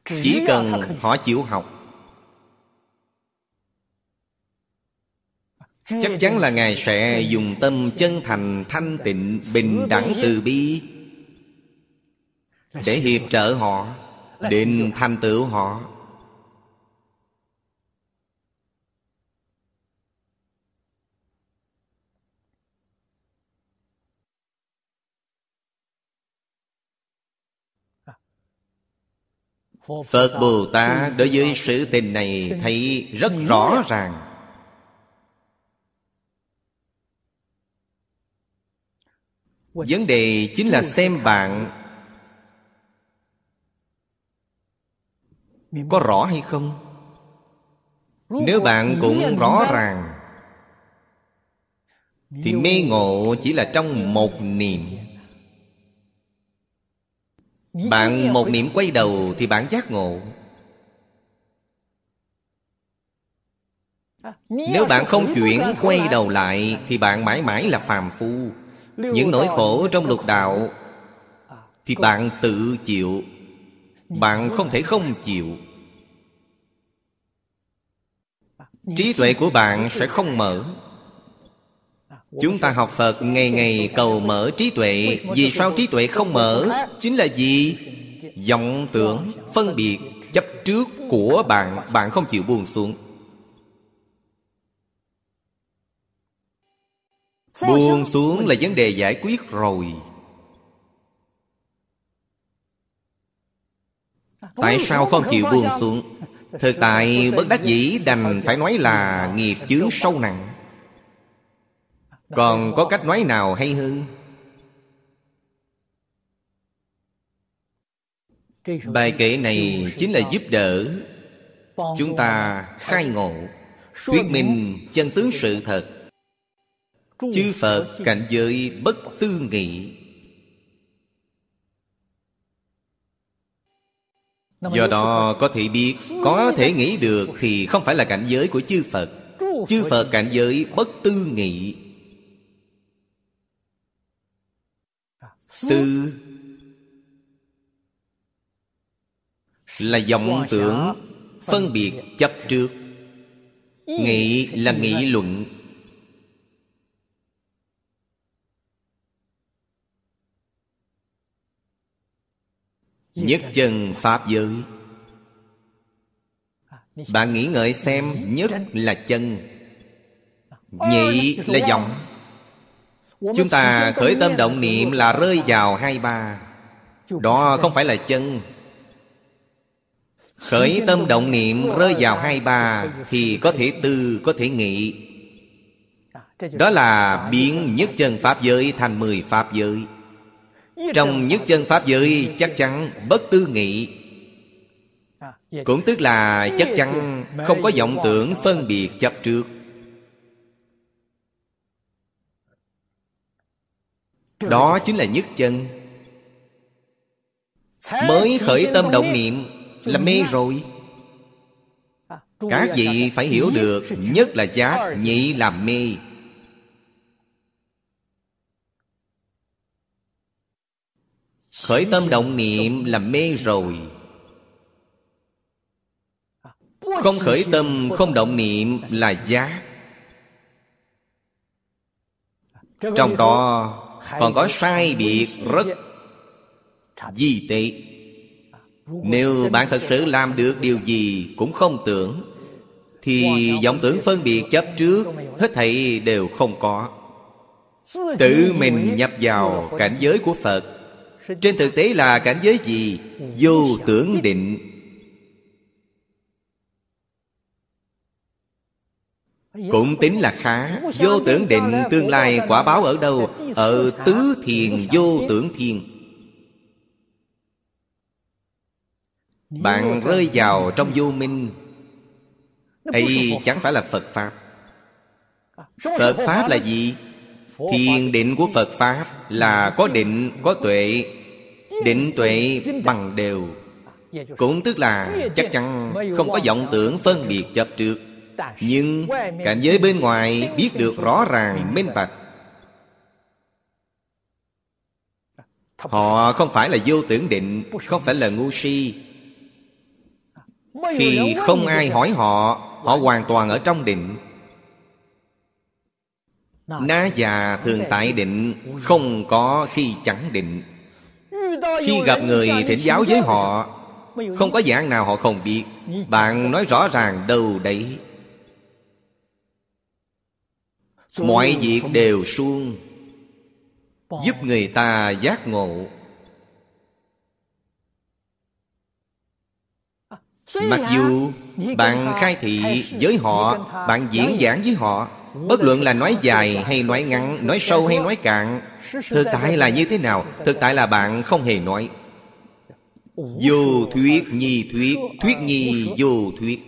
[SPEAKER 1] Chỉ cần họ chịu học. Chắc chắn là Ngài sẽ dùng tâm chân thành thanh tịnh Bình đẳng từ bi Để hiệp trợ họ Đến thành tựu họ. Phật Bồ Tát đối với sự tình này thấy rất rõ ràng. Vấn đề chính là xem bạn Có rõ hay không? Nếu bạn cũng rõ ràng, Thì mê ngộ chỉ là trong một niệm. Bạn một niệm quay đầu thì bạn giác ngộ. Nếu bạn không chuyển quay đầu lại Thì bạn mãi mãi là phàm phu. Những nỗi khổ trong lục đạo thì bạn tự chịu bạn không thể không chịu. Trí tuệ của bạn sẽ không mở. Chúng ta học phật ngày ngày cầu mở trí tuệ. Vì sao trí tuệ không mở? Chính là gì vọng tưởng phân biệt chấp trước của bạn. Bạn không chịu buồn xuống. Buông xuống là vấn đề giải quyết rồi. Tại sao không chịu buông xuống? Thực tại bất đắc dĩ đành phải nói là nghiệp chướng sâu nặng. Còn có cách nói nào hay hơn? Bài kệ này chính là giúp đỡ Chúng ta khai ngộ, Thuyết minh chân tướng sự thật. Chư Phật cảnh giới bất tư nghị. Do đó có thể biết Có thể nghĩ được Thì không phải là cảnh giới của chư Phật. Chư Phật cảnh giới bất tư nghị. Tư Là vọng tưởng Phân biệt chấp trước. Nghị là nghị luận Nhất chân Pháp giới. Bạn nghĩ ngợi xem Nhất là chân Nhị là giọng. Chúng ta khởi tâm động niệm là rơi vào hai ba. Đó không phải là chân. Khởi tâm động niệm rơi vào hai ba Thì có thể tư, có thể nghị. Đó là biến nhất chân Pháp giới thành mười Pháp giới trong nhất chân Pháp giới chắc chắn bất tư nghị. Cũng tức là chắc chắn không có vọng tưởng phân biệt chấp trước. Đó chính là nhất chân. Mới khởi tâm động niệm. là mê rồi. Các vị phải hiểu được Nhất là giác, nhị là mê Khởi tâm động niệm là mê rồi. Không khởi tâm, không động niệm là giác. Trong đó còn có sai biệt rất di tệ Nếu bạn thật sự làm được điều gì cũng không tưởng, Thì vọng tưởng phân biệt chấp trước Hết thảy đều không có. Tự mình nhập vào cảnh giới của Phật trên thực tế là cảnh giới gì? Vô tưởng định. Cũng tính là khá. Vô tưởng định tương lai quả báo ở đâu? Ở tứ thiền, vô tưởng thiền. Bạn rơi vào trong vô minh. Ấy chẳng phải là phật pháp. Phật pháp là gì? Thiền định của Phật Pháp là có định, có tuệ. Định tuệ bằng đều. Cũng tức là chắc chắn không có vọng tưởng phân biệt chấp trước. Nhưng cảnh giới bên ngoài biết được rõ ràng minh bạch. Họ không phải là vô tưởng định Không phải là ngu si. Khi không ai hỏi họ Họ hoàn toàn ở trong định. Ná già thường tại định Không có khi chẳng định. Khi gặp người thỉnh giáo với họ Không có dạng nào họ không biết. Bạn nói rõ ràng đâu đấy. Mọi việc đều suông Giúp người ta giác ngộ. Mặc dù bạn khai thị với họ Bạn diễn giảng với họ Bất luận là nói dài hay nói ngắn, Nói sâu hay nói cạn, Thực tại là như thế nào, Thực tại là bạn không hề nói. Vô thuyết nhi thuyết Thuyết nhi vô thuyết.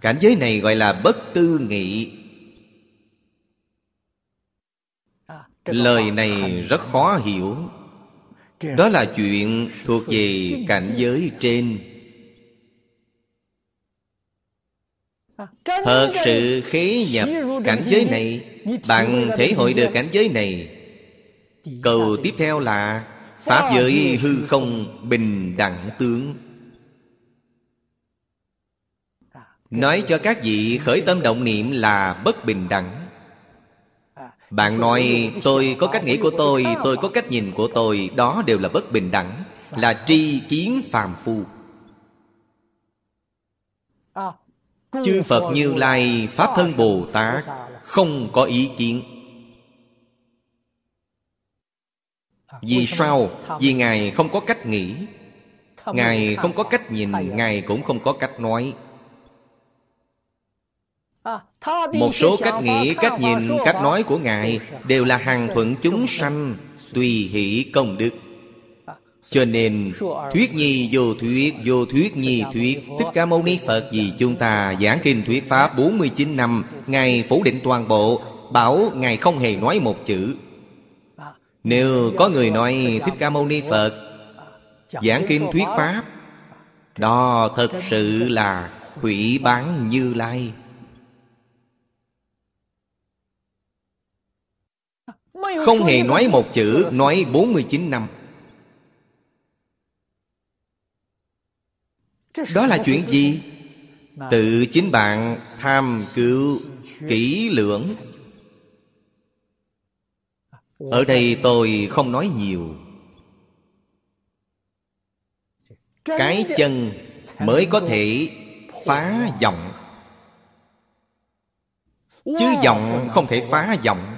[SPEAKER 1] Cảnh giới này gọi là bất tư nghị. Lời này rất khó hiểu. Đó là chuyện thuộc về cảnh giới trên. Thật sự khế nhập cảnh giới này Bạn thể hội được cảnh giới này. Cầu tiếp theo là Pháp giới hư không bình đẳng tướng. Nói cho các vị khởi tâm động niệm là bất bình đẳng. Bạn nói tôi có cách nghĩ của tôi Tôi có cách nhìn của tôi Đó đều là bất bình đẳng Là tri kiến phàm phu Chư Phật Như Lai Pháp Thân Bồ Tát Không có ý kiến. Vì sao? Vì Ngài không có cách nghĩ. Ngài không có cách nhìn Ngài cũng không có cách nói. Một số cách nghĩ, cách nhìn, cách nói của Ngài Đều là hàng thuận chúng sanh Tùy hỷ công đức cho nên, Thuyết nhi vô thuyết Vô thuyết nhi thuyết, Thích Ca Mâu Ni Phật vì chúng ta giảng kinh thuyết Pháp 49 năm, Ngài phủ định toàn bộ, Bảo Ngài không hề nói một chữ. Nếu có người nói Thích Ca Mâu Ni Phật Giảng kinh thuyết Pháp, Đó thật sự là hủy bán như lai. Không hề nói một chữ, Nói 49 năm. Đó là chuyện gì? Tự chính bạn tham cứu kỹ lưỡng. Ở đây tôi không nói nhiều. Cái chân mới có thể phá vọng. Chứ vọng không thể phá vọng.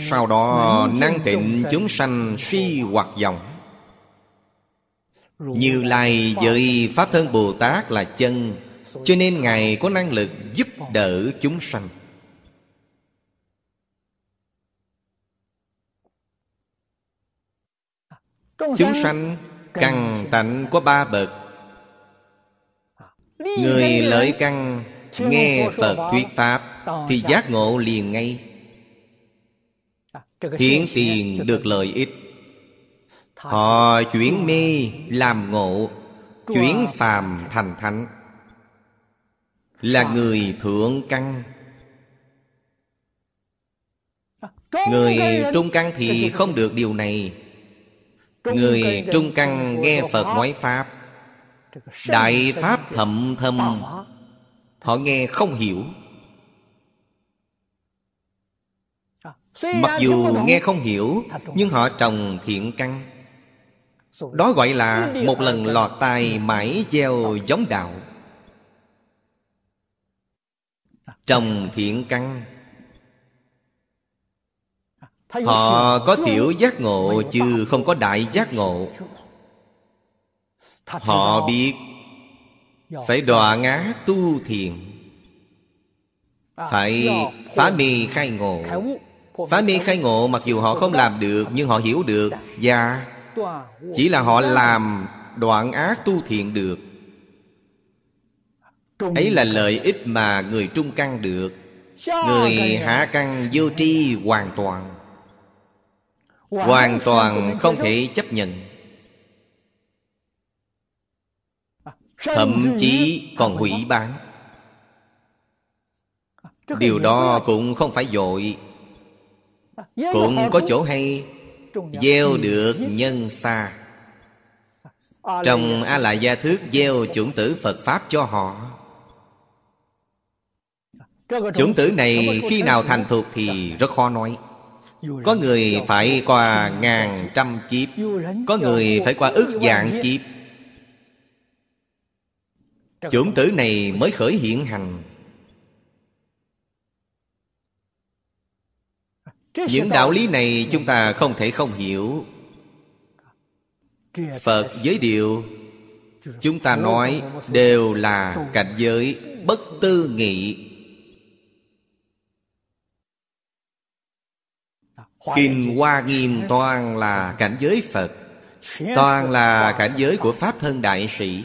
[SPEAKER 1] Sau đó năng tịnh chúng sanh suy hoặc vọng như Lai với Pháp Thân Bồ Tát là chân Cho nên Ngài có năng lực giúp đỡ chúng sanh. Chúng sanh căn tạnh có ba bậc. Người lợi căn Nghe Phật thuyết Pháp Thì giác ngộ liền ngay. Hiến tiền được lợi ích Họ chuyển mê làm ngộ, Chuyển phàm thành thánh. Là người thượng căn. Người trung căn thì không được điều này. Người trung căn nghe Phật nói Pháp. Đại Pháp thậm thâm. Họ nghe không hiểu. Mặc dù nghe không hiểu, Nhưng họ trồng thiện căn đó gọi là một lần lọt tai mãi gieo giống đạo. Trồng thiện căn Họ có tiểu giác ngộ chứ không có đại giác ngộ. Họ biết phải đoạn ác tu thiền phải phá mê khai ngộ. Phá mê khai ngộ mặc dù họ không làm được nhưng họ hiểu được. Và chỉ là họ làm đoạn ác tu thiện được. Ấy là lợi ích mà người trung căn được. Người hạ căn vô tri hoàn toàn. Hoàn toàn không thể chấp nhận. Thậm chí còn hủy bán. Điều đó cũng không phải dội. Cũng có chỗ hay gieo được nhân xa. Trong a lại gia thước gieo chủng tử phật pháp cho họ. Chủng tử này khi nào thành thục thì rất khó nói. Có người phải qua ngàn trăm kiếp. Có người phải qua ức dạng kiếp. Chủng tử này mới khởi hiện hành những đạo lý này chúng ta không thể không hiểu. Phật giới điều, chúng ta nói đều là cảnh giới bất tư nghị. Kinh hoa nghiêm toàn là cảnh giới phật, toàn là cảnh giới của pháp thân đại sĩ.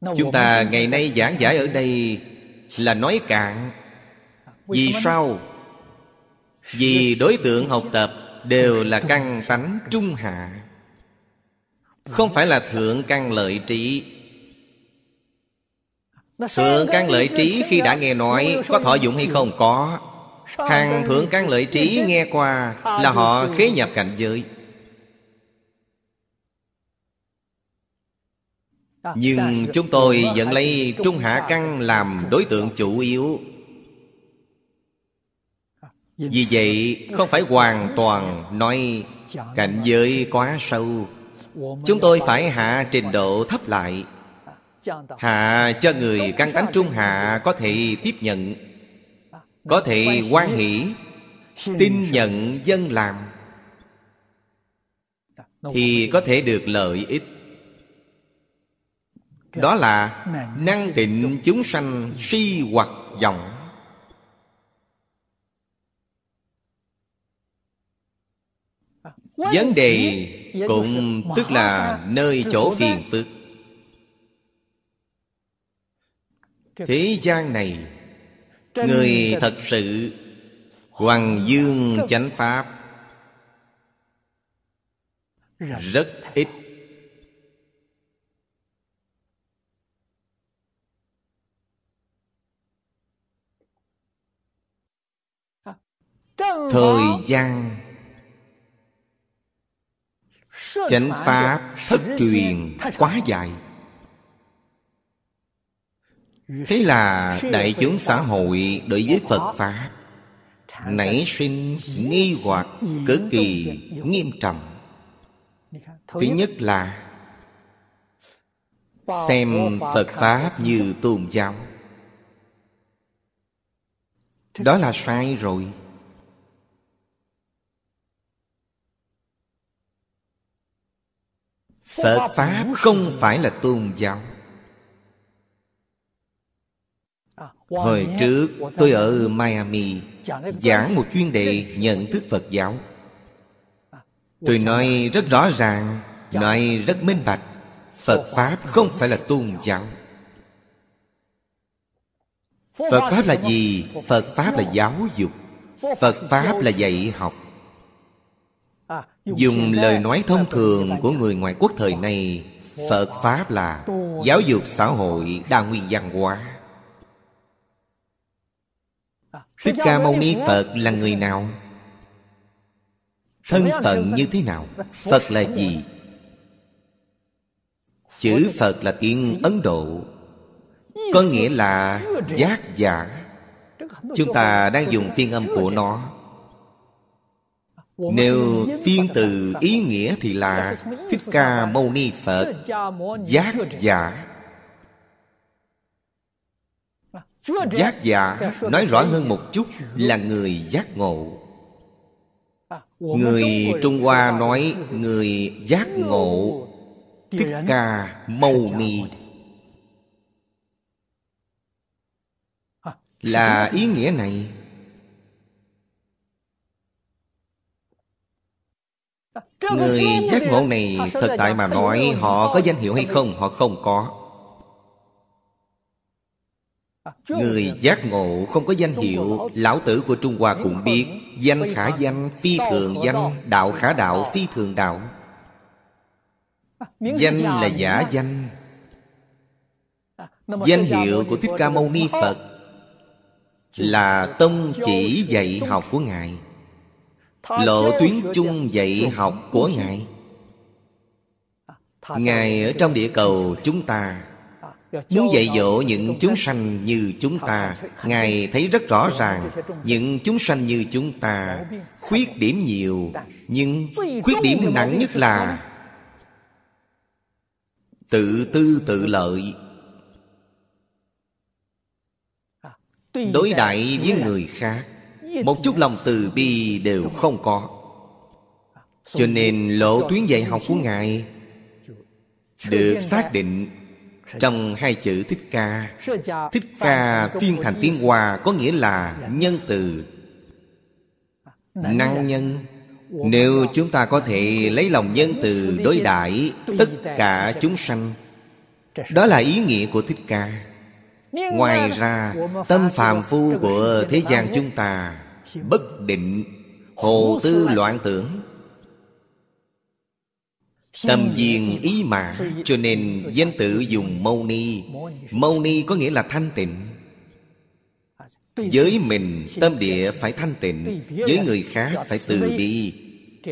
[SPEAKER 1] Chúng ta ngày nay giảng giải ở đây là nói cạn. Vì sao? Vì đối tượng học tập đều là căn tánh trung hạ không phải là thượng căn lợi trí. Thượng căn lợi trí khi đã nghe nói có thọ dụng hay không? Có. Hàng thượng căn lợi trí nghe qua là họ khế nhập cảnh giới nhưng chúng tôi vẫn lấy trung hạ căn làm đối tượng chủ yếu. Vì vậy không phải hoàn toàn nói cảnh giới quá sâu. Chúng tôi phải hạ trình độ thấp lại. Hạ cho người căn tánh trung hạ có thể tiếp nhận có thể quan hỷ tin nhận dân làm. Thì có thể được lợi ích đó là năng định chúng sanh suy hoặc vọng. Vấn đề cũng tức là nơi chỗ phiền phức. Thế gian này, người thật sự hoàng dương chánh pháp, rất ít thời gian chánh pháp thất truyền quá dài. Thế là đại chúng xã hội đối với phật pháp nảy sinh nghi hoặc cực kỳ nghiêm trọng. Thứ nhất là xem phật pháp như tôn giáo. Đó là sai rồi phật pháp không phải là tôn giáo. Hồi trước tôi ở miami giảng một chuyên đề nhận thức phật giáo. Tôi nói rất rõ ràng nói rất minh bạch phật pháp không phải là tôn giáo. Phật pháp là gì? phật pháp là giáo dục. Phật pháp là dạy học dùng lời nói thông thường của người ngoại quốc thời nay phật pháp là giáo dục xã hội đa nguyên văn hóa. Thích ca mâu ni phật là người nào? Thân phận như thế nào? Phật là gì? chữ phật là tiếng ấn độ có nghĩa là giác giả. chúng ta đang dùng phiên âm của nó nếu phiên từ ý nghĩa thì là Thích Ca Mâu Ni Phật Giác giả. Giác giả Nói rõ hơn một chút Là người giác ngộ. Người Trung Hoa nói Người giác ngộ Thích Ca Mâu Ni. Là ý nghĩa này Người giác ngộ này Thực tại mà nói Họ có danh hiệu hay không Họ không có. Người giác ngộ không có danh hiệu Lão tử của Trung Hoa cũng biết Danh khả danh, phi thường danh Đạo khả đạo, phi thường đạo. Danh là giả danh. Danh hiệu của Thích Ca Mâu Ni Phật. Là tông chỉ dạy học của Ngài Lộ tuyến chung dạy học của Ngài. Ngài ở trong địa cầu chúng ta. Muốn dạy dỗ những chúng sanh như chúng ta Ngài thấy rất rõ ràng Những chúng sanh như chúng ta Khuyết điểm nhiều Nhưng khuyết điểm nặng nhất là Tự tư tự lợi. Đối đại với người khác một chút lòng từ bi đều không có. Cho nên lộ tuyến dạy học của Ngài Được xác định trong hai chữ Thích Ca. Thích Ca phiên thành tiếng Hoa Có nghĩa là nhân từ, Năng nhân. Nếu chúng ta có thể lấy lòng nhân từ đối đãi Tất cả chúng sanh, Đó là ý nghĩa của Thích Ca. Ngoài ra, Tâm phàm phu của thế gian chúng ta Bất định Hồ tư loạn tưởng. Tâm viên ý mà Cho nên danh tự dùng mâu ni. Mâu ni có nghĩa là thanh tịnh. Với mình tâm địa phải thanh tịnh Với người khác phải từ bi.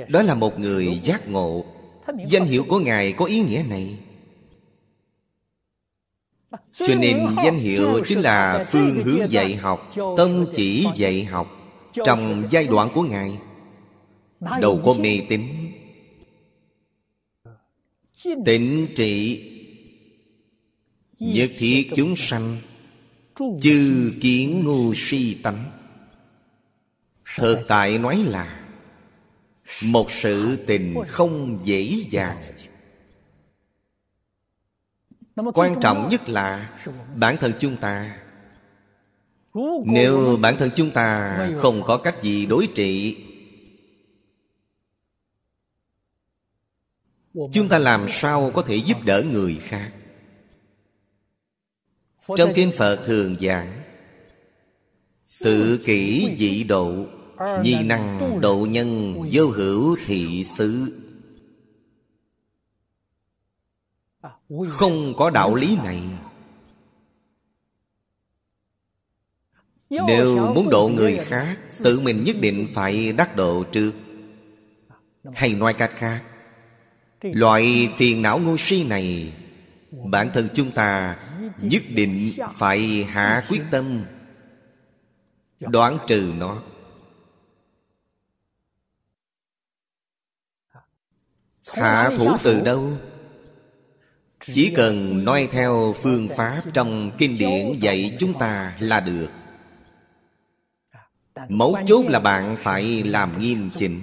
[SPEAKER 1] Đó là một người giác ngộ. Danh hiệu của Ngài có ý nghĩa này. Cho nên danh hiệu chính là phương hướng dạy học Tâm chỉ dạy học Trong giai đoạn của Ngài Đầu có mê tín. Tịnh trị Nhất thiết chúng sanh Chư kiến ngu si tánh. Thực tại nói là Một sự tình không dễ dàng. Quan trọng nhất là Bản thân chúng ta Nếu bản thân chúng ta Không có cách gì đối trị chúng ta làm sao có thể giúp đỡ người khác? Trong kinh phật thường giảng tự kỷ dị độ nhi năng độ nhân vô hữu thị xứ. Không có đạo lý này nếu muốn độ người khác tự mình nhất định phải đắc độ trước. Hay nói cách khác Loại phiền não ngu si này Bản thân chúng ta Nhất định phải hạ quyết tâm Đoán trừ nó. Hạ thủ từ đâu? Chỉ cần noi theo phương pháp Trong kinh điển dạy chúng ta là được Mấu chốt là bạn phải làm nghiêm chỉnh.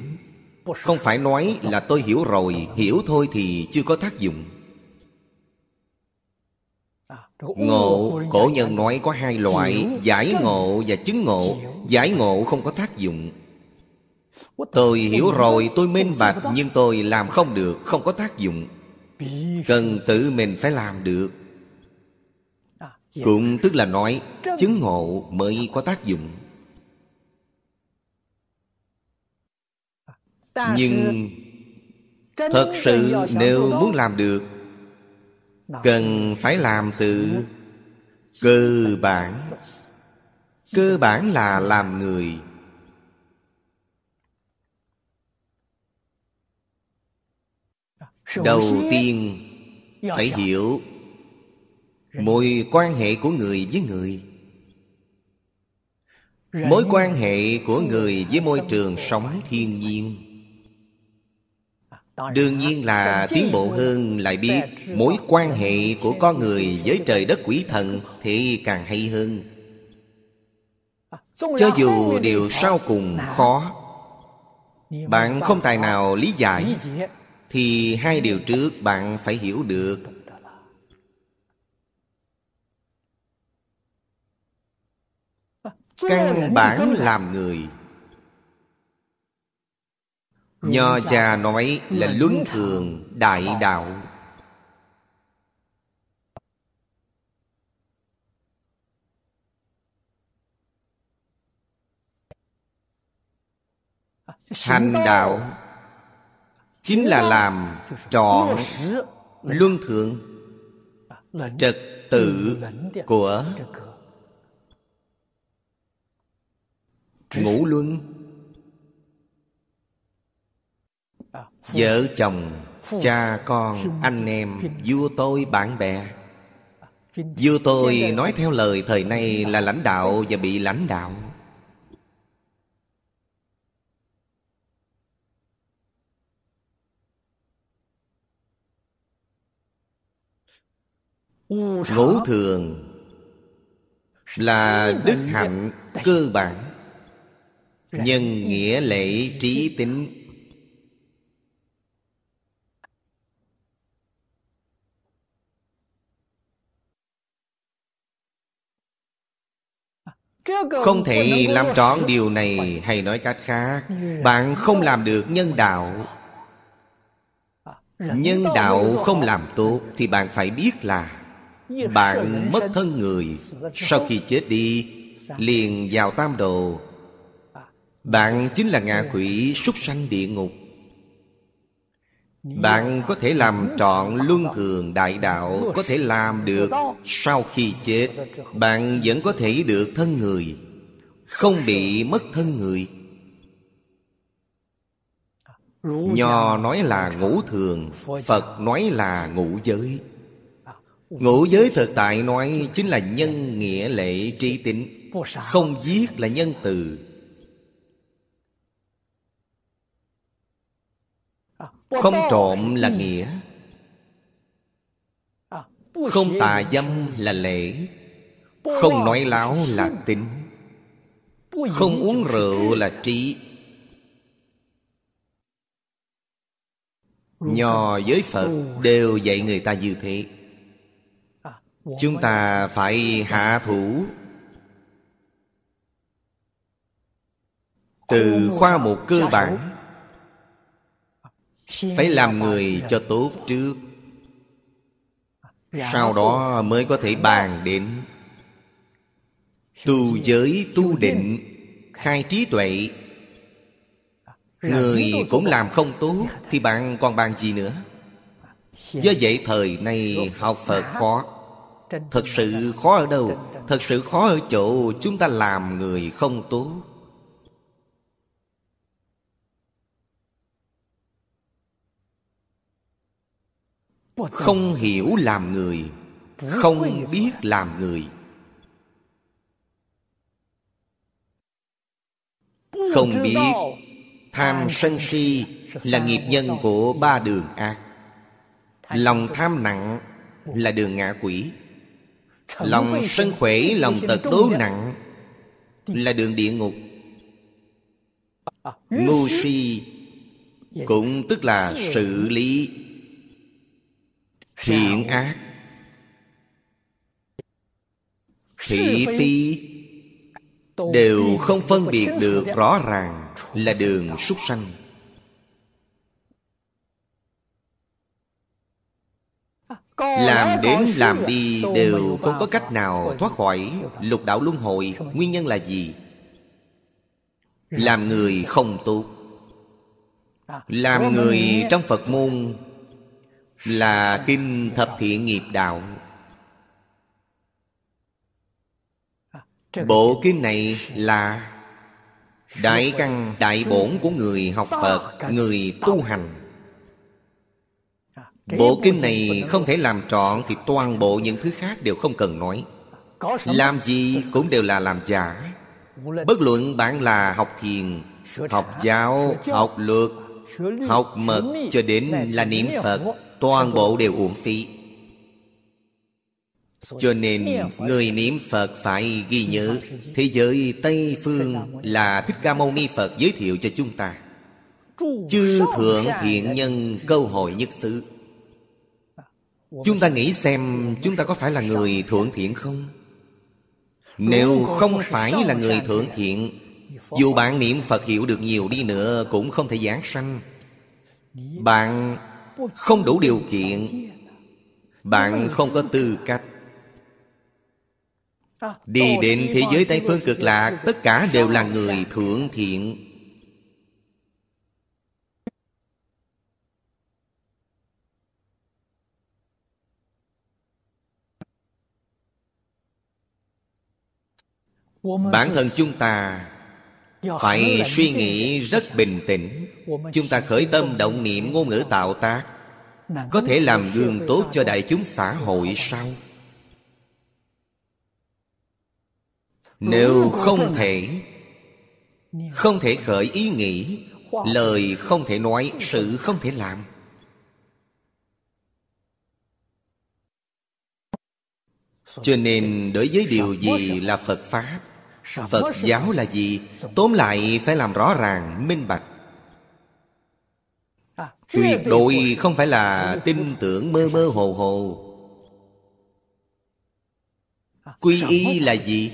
[SPEAKER 1] Không phải nói là tôi hiểu rồi Hiểu thôi thì chưa có tác dụng. Ngộ, cổ nhân nói có hai loại Giải ngộ và chứng ngộ. Giải ngộ không có tác dụng. Tôi hiểu rồi, tôi minh bạch Nhưng tôi làm không được, không có tác dụng. Cần tự mình phải làm được. Cũng tức là nói Chứng ngộ mới có tác dụng nhưng thật sự nếu muốn làm được cần phải làm từ cơ bản. Cơ bản là làm người. Đầu tiên phải hiểu mối quan hệ của người với người. Mối quan hệ của người với môi trường sống thiên nhiên Đương nhiên là tiến bộ hơn lại biết Mối quan hệ của con người với trời đất quỷ thần Thì càng hay hơn. Cho dù điều sau cùng khó bạn không tài nào lý giải thì hai điều trước bạn phải hiểu được. Căn bản làm người nho cha nói là luân thường đại đạo. Hành đạo chính là làm trọn luân thường trật tự của ngũ luân vợ chồng cha con anh em vua tôi bạn bè. Vua tôi nói theo lời thời nay là lãnh đạo và bị lãnh đạo. Ngũ thường là đức hạnh cơ bản nhân nghĩa lễ trí tính không thể làm trọn điều này hay nói cách khác. Bạn không làm được nhân đạo. Nhân đạo không làm tốt thì bạn phải biết là bạn mất thân người. Sau khi chết đi, liền vào tam đồ. Bạn chính là ngạ quỷ súc sanh địa ngục bạn có thể làm trọn luân thường đại đạo, Có thể làm được sau khi chết. Bạn vẫn có thể được thân người, Không bị mất thân người. Nho nói là ngũ thường, Phật nói là ngũ giới. Ngũ giới thực tại nói Chính là nhân nghĩa lệ tri tính, Không giết là nhân từ. Không trộm là nghĩa. Không tà dâm là lễ. Không nói láo là tính. Không uống rượu là trí. Nho với Phật đều dạy người ta như thế. Chúng ta phải hạ thủ. Từ khoa mục cơ bản phải làm người cho tốt trước. Sau đó mới có thể bàn đến. Tu giới tu định khai trí tuệ. Người cũng làm không tốt thì bạn còn bàn gì nữa? Do vậy thời nay học phật khó. Thật sự khó ở đâu? Thật sự khó ở chỗ chúng ta làm người không tốt không hiểu làm người, không biết làm người. Không biết, tham sân si là nghiệp nhân của ba đường ác. Lòng tham nặng là đường ngạ quỷ. Lòng sân khỏe, lòng tật đố nặng là đường địa ngục. Ngu si cũng tức là xử lý thiện ác. Thị phi đều không phân biệt được rõ ràng là đường súc sanh. Làm đến làm đi đều không có cách nào thoát khỏi lục đạo luân hồi. Nguyên nhân là gì? Làm người không tốt. Làm người trong phật môn là kinh thập thiện nghiệp đạo. Bộ kinh này là đại căn, đại bổn của người học phật, người tu hành. Bộ kinh này không thể làm trọn thì toàn bộ những thứ khác đều không cần nói. Làm gì cũng đều là làm giả. Bất luận bạn là học thiền, học giáo, học luật, học mật cho đến là niệm phật toàn bộ đều uổng phí. Cho nên người niệm phật phải ghi nhớ, thế giới tây phương là thích ca mâu ni phật giới thiệu cho chúng ta. Chư thượng thiện nhân câu hội nhất xứ. Chúng ta nghĩ xem chúng ta có phải là người thượng thiện không? Nếu không phải là người thượng thiện, Dù bạn niệm Phật hiểu được nhiều đi nữa Cũng không thể giảng sanh. Bạn không đủ điều kiện. Bạn không có tư cách. Đi đến thế giới Tây Phương cực lạc, Tất cả đều là người thượng thiện. Bản thân chúng ta Phải suy nghĩ rất bình tĩnh. Chúng ta khởi tâm động niệm ngôn ngữ tạo tác. Có thể làm gương tốt cho đại chúng xã hội sao? Nếu không thể Không thể khởi ý nghĩ Lời không thể nói Sự không thể làm. Cho nên đối với điều gì là Phật Pháp? Phật giáo là gì? Tóm lại phải làm rõ ràng, minh bạch Tuyệt đối không phải là tin tưởng mơ mơ hồ hồ. Quy y là gì?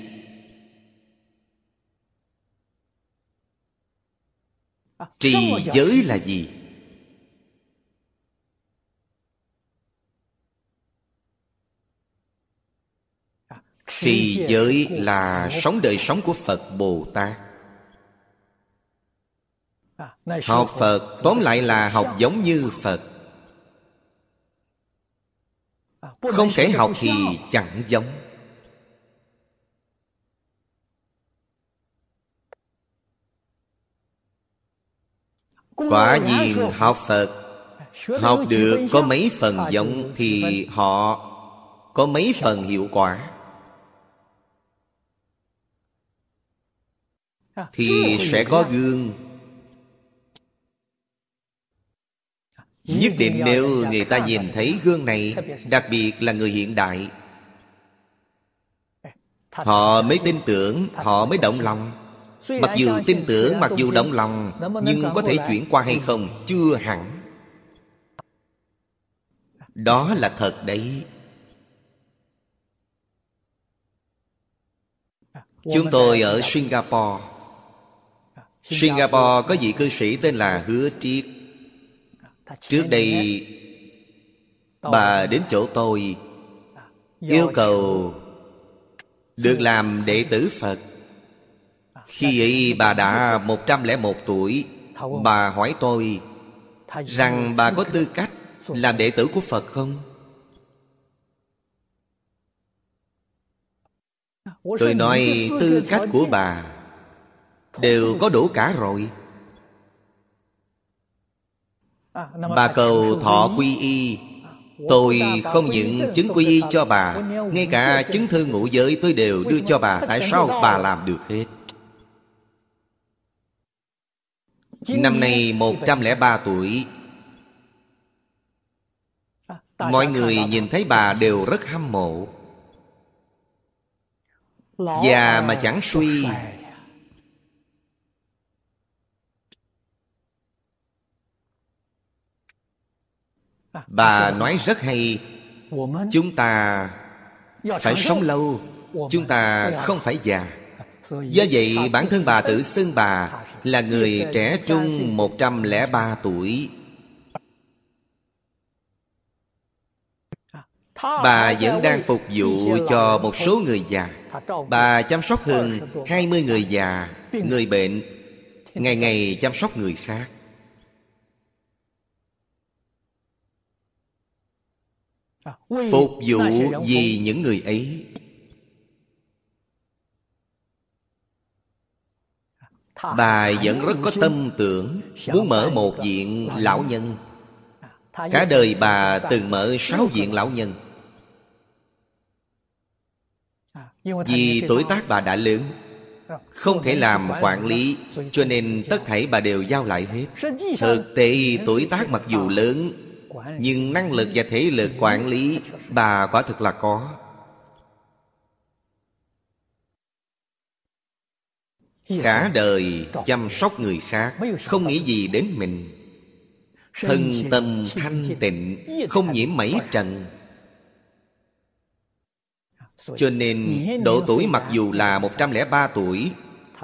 [SPEAKER 1] Trì giới là gì? Trì giới là sống đời sống của Phật Bồ Tát Học Phật tóm lại là học giống như Phật. Không thể học thì chẳng giống. Quả nhiên học Phật Học được có mấy phần giống Thì họ có mấy phần hiệu quả. Thì sẽ có gương Nhất định nếu người ta nhìn thấy gương này Đặc biệt là người hiện đại. Họ mới tin tưởng Họ mới động lòng. Mặc dù tin tưởng Mặc dù động lòng Nhưng có thể chuyển qua hay không Chưa hẳn. Đó là thật đấy. Chúng tôi ở Singapore. Singapore có vị cư sĩ tên là Hứa Triết Trước đây Bà đến chỗ tôi Yêu cầu Được làm đệ tử Phật. Khi ấy bà đã 101 tuổi Bà hỏi tôi Rằng bà có tư cách Làm đệ tử của Phật không? Tôi nói tư cách của bà Đều có đủ cả rồi Bà cầu thọ quy y. Tôi không những chứng quy y cho bà Ngay cả chứng thư ngũ giới tôi đều đưa cho bà Tại sao bà làm được hết? Năm nay 103 tuổi. Mọi người nhìn thấy bà đều rất hâm mộ. Già mà chẳng suy Bà nói rất hay. Chúng ta phải sống lâu. Chúng ta không phải già. Do vậy bản thân bà tự xưng bà Là người trẻ trung 103 tuổi. Bà vẫn đang phục vụ cho một số người già. Bà chăm sóc hơn 20 người già Người bệnh Ngày ngày chăm sóc người khác Phục vụ vì những người ấy. Bà vẫn rất có tâm tưởng Muốn mở một viện lão nhân. Cả đời bà từng mở sáu viện lão nhân. Vì tuổi tác bà đã lớn Không thể làm quản lý Cho nên tất thảy bà đều giao lại hết. Thực tế tuổi tác mặc dù lớn nhưng năng lực và thể lực quản lý Bà quả thực là có. Cả đời chăm sóc người khác, không nghĩ gì đến mình. Thân tâm thanh tịnh, không nhiễm mảy trần. Cho nên độ tuổi mặc dù là 103 tuổi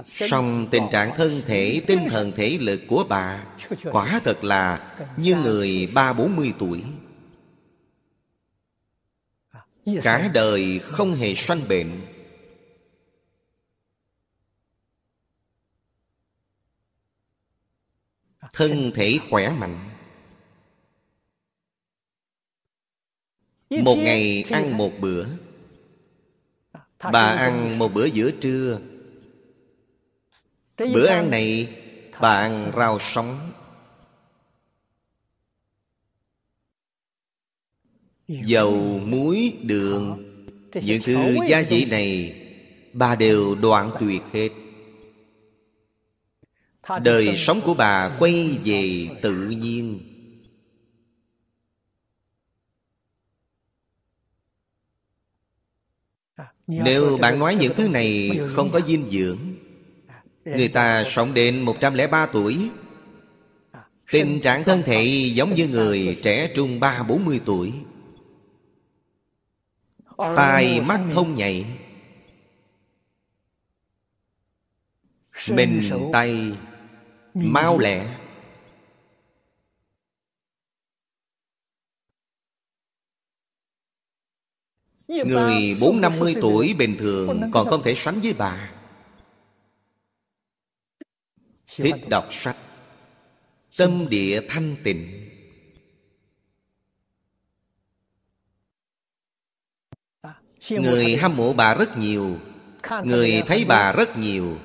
[SPEAKER 1] song tình trạng thân thể, tinh thần thể lực của bà Quả thật là như người ba bốn mươi tuổi. Cả đời không hề sanh bệnh. Thân thể khỏe mạnh. Một ngày ăn một bữa. Bà ăn một bữa giữa trưa Bữa ăn này bà ăn rau sống. Dầu, muối, đường Những thứ gia vị này Bà đều đoạn tuyệt hết. Đời sống của bà quay về tự nhiên. Nếu bạn nói những thứ này không có dinh dưỡng Người ta sống đến 103 tuổi. Tình trạng thân thể giống như người trẻ trung ba bốn mươi tuổi. Tai mắt thông nhạy. Mình tay Mau lẹ. Người bốn năm mươi tuổi bình thường Còn không thể sánh với bà Thích đọc sách. Tâm địa thanh tịnh. Người hâm mộ bà rất nhiều. Người thấy bà rất nhiều.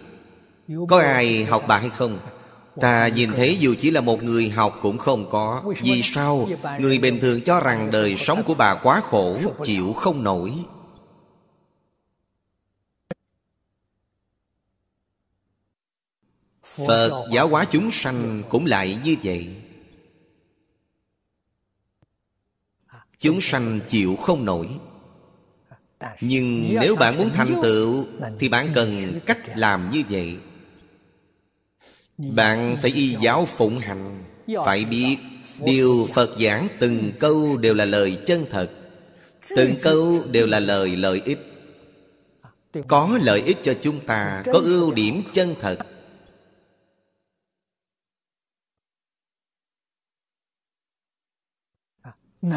[SPEAKER 1] Có ai học bà hay không? Ta nhìn thấy dù chỉ là một người học cũng không có. Vì sao? Người bình thường cho rằng đời sống của bà quá khổ Chịu không nổi Phật giáo hóa chúng sanh cũng lại như vậy. Chúng sanh chịu không nổi. Nhưng nếu bạn muốn thành tựu, Thì bạn cần cách làm như vậy. Bạn phải y giáo phụng hành, Phải biết Điều Phật giảng từng câu đều là lời chân thật, Từng câu đều là lời lợi ích. Có lợi ích cho chúng ta, Có ưu điểm chân thật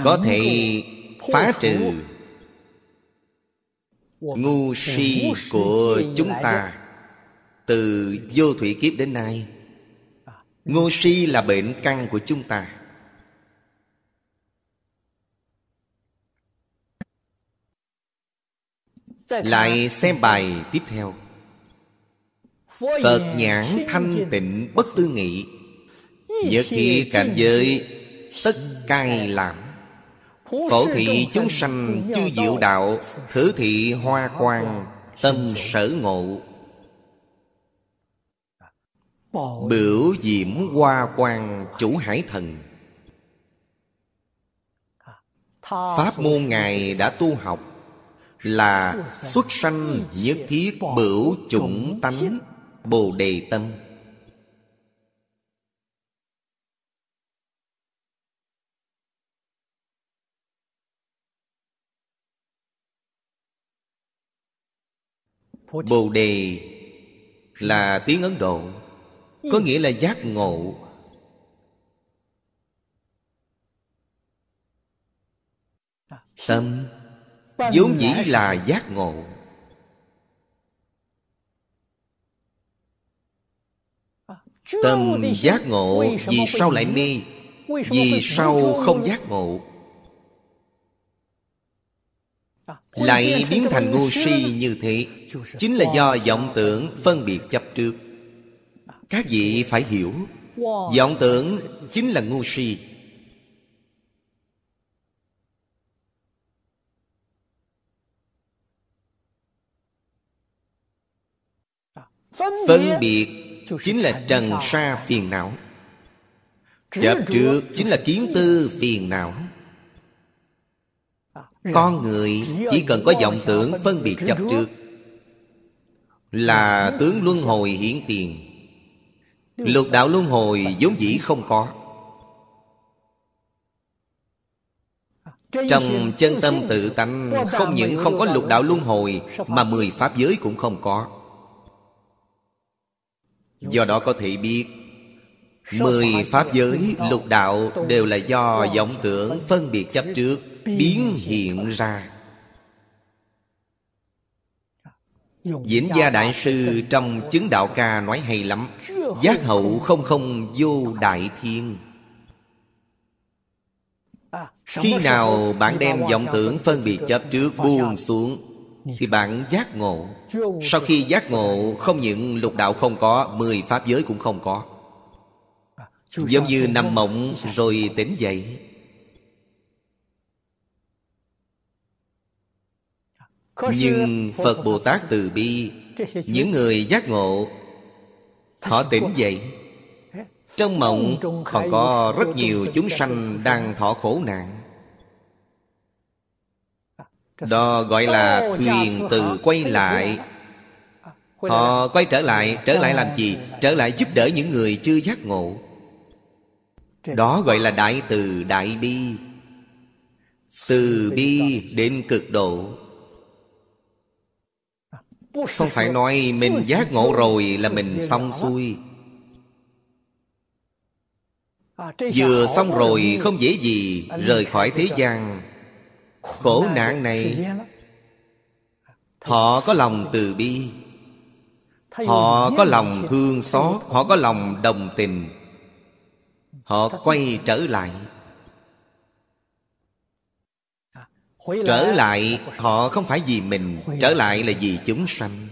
[SPEAKER 1] có thể phá trừ ngu si của chúng ta. từ vô thủy kiếp đến nay ngu si là bệnh căn của chúng ta. Lại xem bài tiếp theo. Phật nhãn thanh tịnh bất tư nghị nhất khi cảnh giới tất cai làm Phổ thị chúng sanh chư diệu đạo, Thử thị hoa quang, Tâm sở ngộ. Biểu diễm hoa quang, chủ hải thần. Pháp môn Ngài đã tu học, Là xuất sanh nhất thiết bửu chủng tánh, Bồ đề tâm. Bồ đề là tiếng ấn độ có nghĩa là giác ngộ. Tâm vốn dĩ là giác ngộ. Tâm giác ngộ vì sao lại mê vì sao không giác ngộ. Lại biến thành ngu si như thế chính là do vọng tưởng phân biệt chấp trước. Các vị phải hiểu, vọng tưởng chính là ngu si. Phân biệt chính là trần sa phiền não. Chấp trước chính là kiến tư phiền não. Con người chỉ cần có vọng tưởng phân biệt chấp trước. Là tướng luân hồi hiển tiền. Lục đạo luân hồi vốn dĩ không có. Trong chân tâm tự tánh, Không những không có lục đạo luân hồi, Mà mười pháp giới cũng không có. Do đó có thể biết, Mười pháp giới, lục đạo Đều là do vọng tưởng phân biệt chấp trước, Biến hiện ra. Diễn gia Đại Sư trong chứng đạo ca nói hay lắm. Giác hậu không không vô đại thiên. Khi nào bạn đem vọng tưởng phân biệt chấp trước buông xuống Thì bạn giác ngộ. Sau khi giác ngộ Không những lục đạo không có Mười pháp giới cũng không có. Giống như nằm mộng rồi tỉnh dậy Nhưng Phật Bồ Tát từ bi Những người giác ngộ Họ tỉnh dậy. Trong mộng còn có rất nhiều chúng sanh đang thọ khổ nạn. Đó gọi là thuyền từ quay lại. Họ quay trở lại Trở lại làm gì? Trở lại. Giúp đỡ những người chưa giác ngộ. Đó gọi là đại từ đại bi. Từ bi đến cực độ không phải nói mình giác ngộ rồi là mình xong xuôi. Vừa xong rồi không dễ gì rời khỏi thế gian. Khổ nạn này Họ có lòng từ bi. Họ có lòng thương xót Họ có lòng đồng tình. Họ quay trở lại Trở lại họ không phải vì mình Trở lại là vì chúng sanh.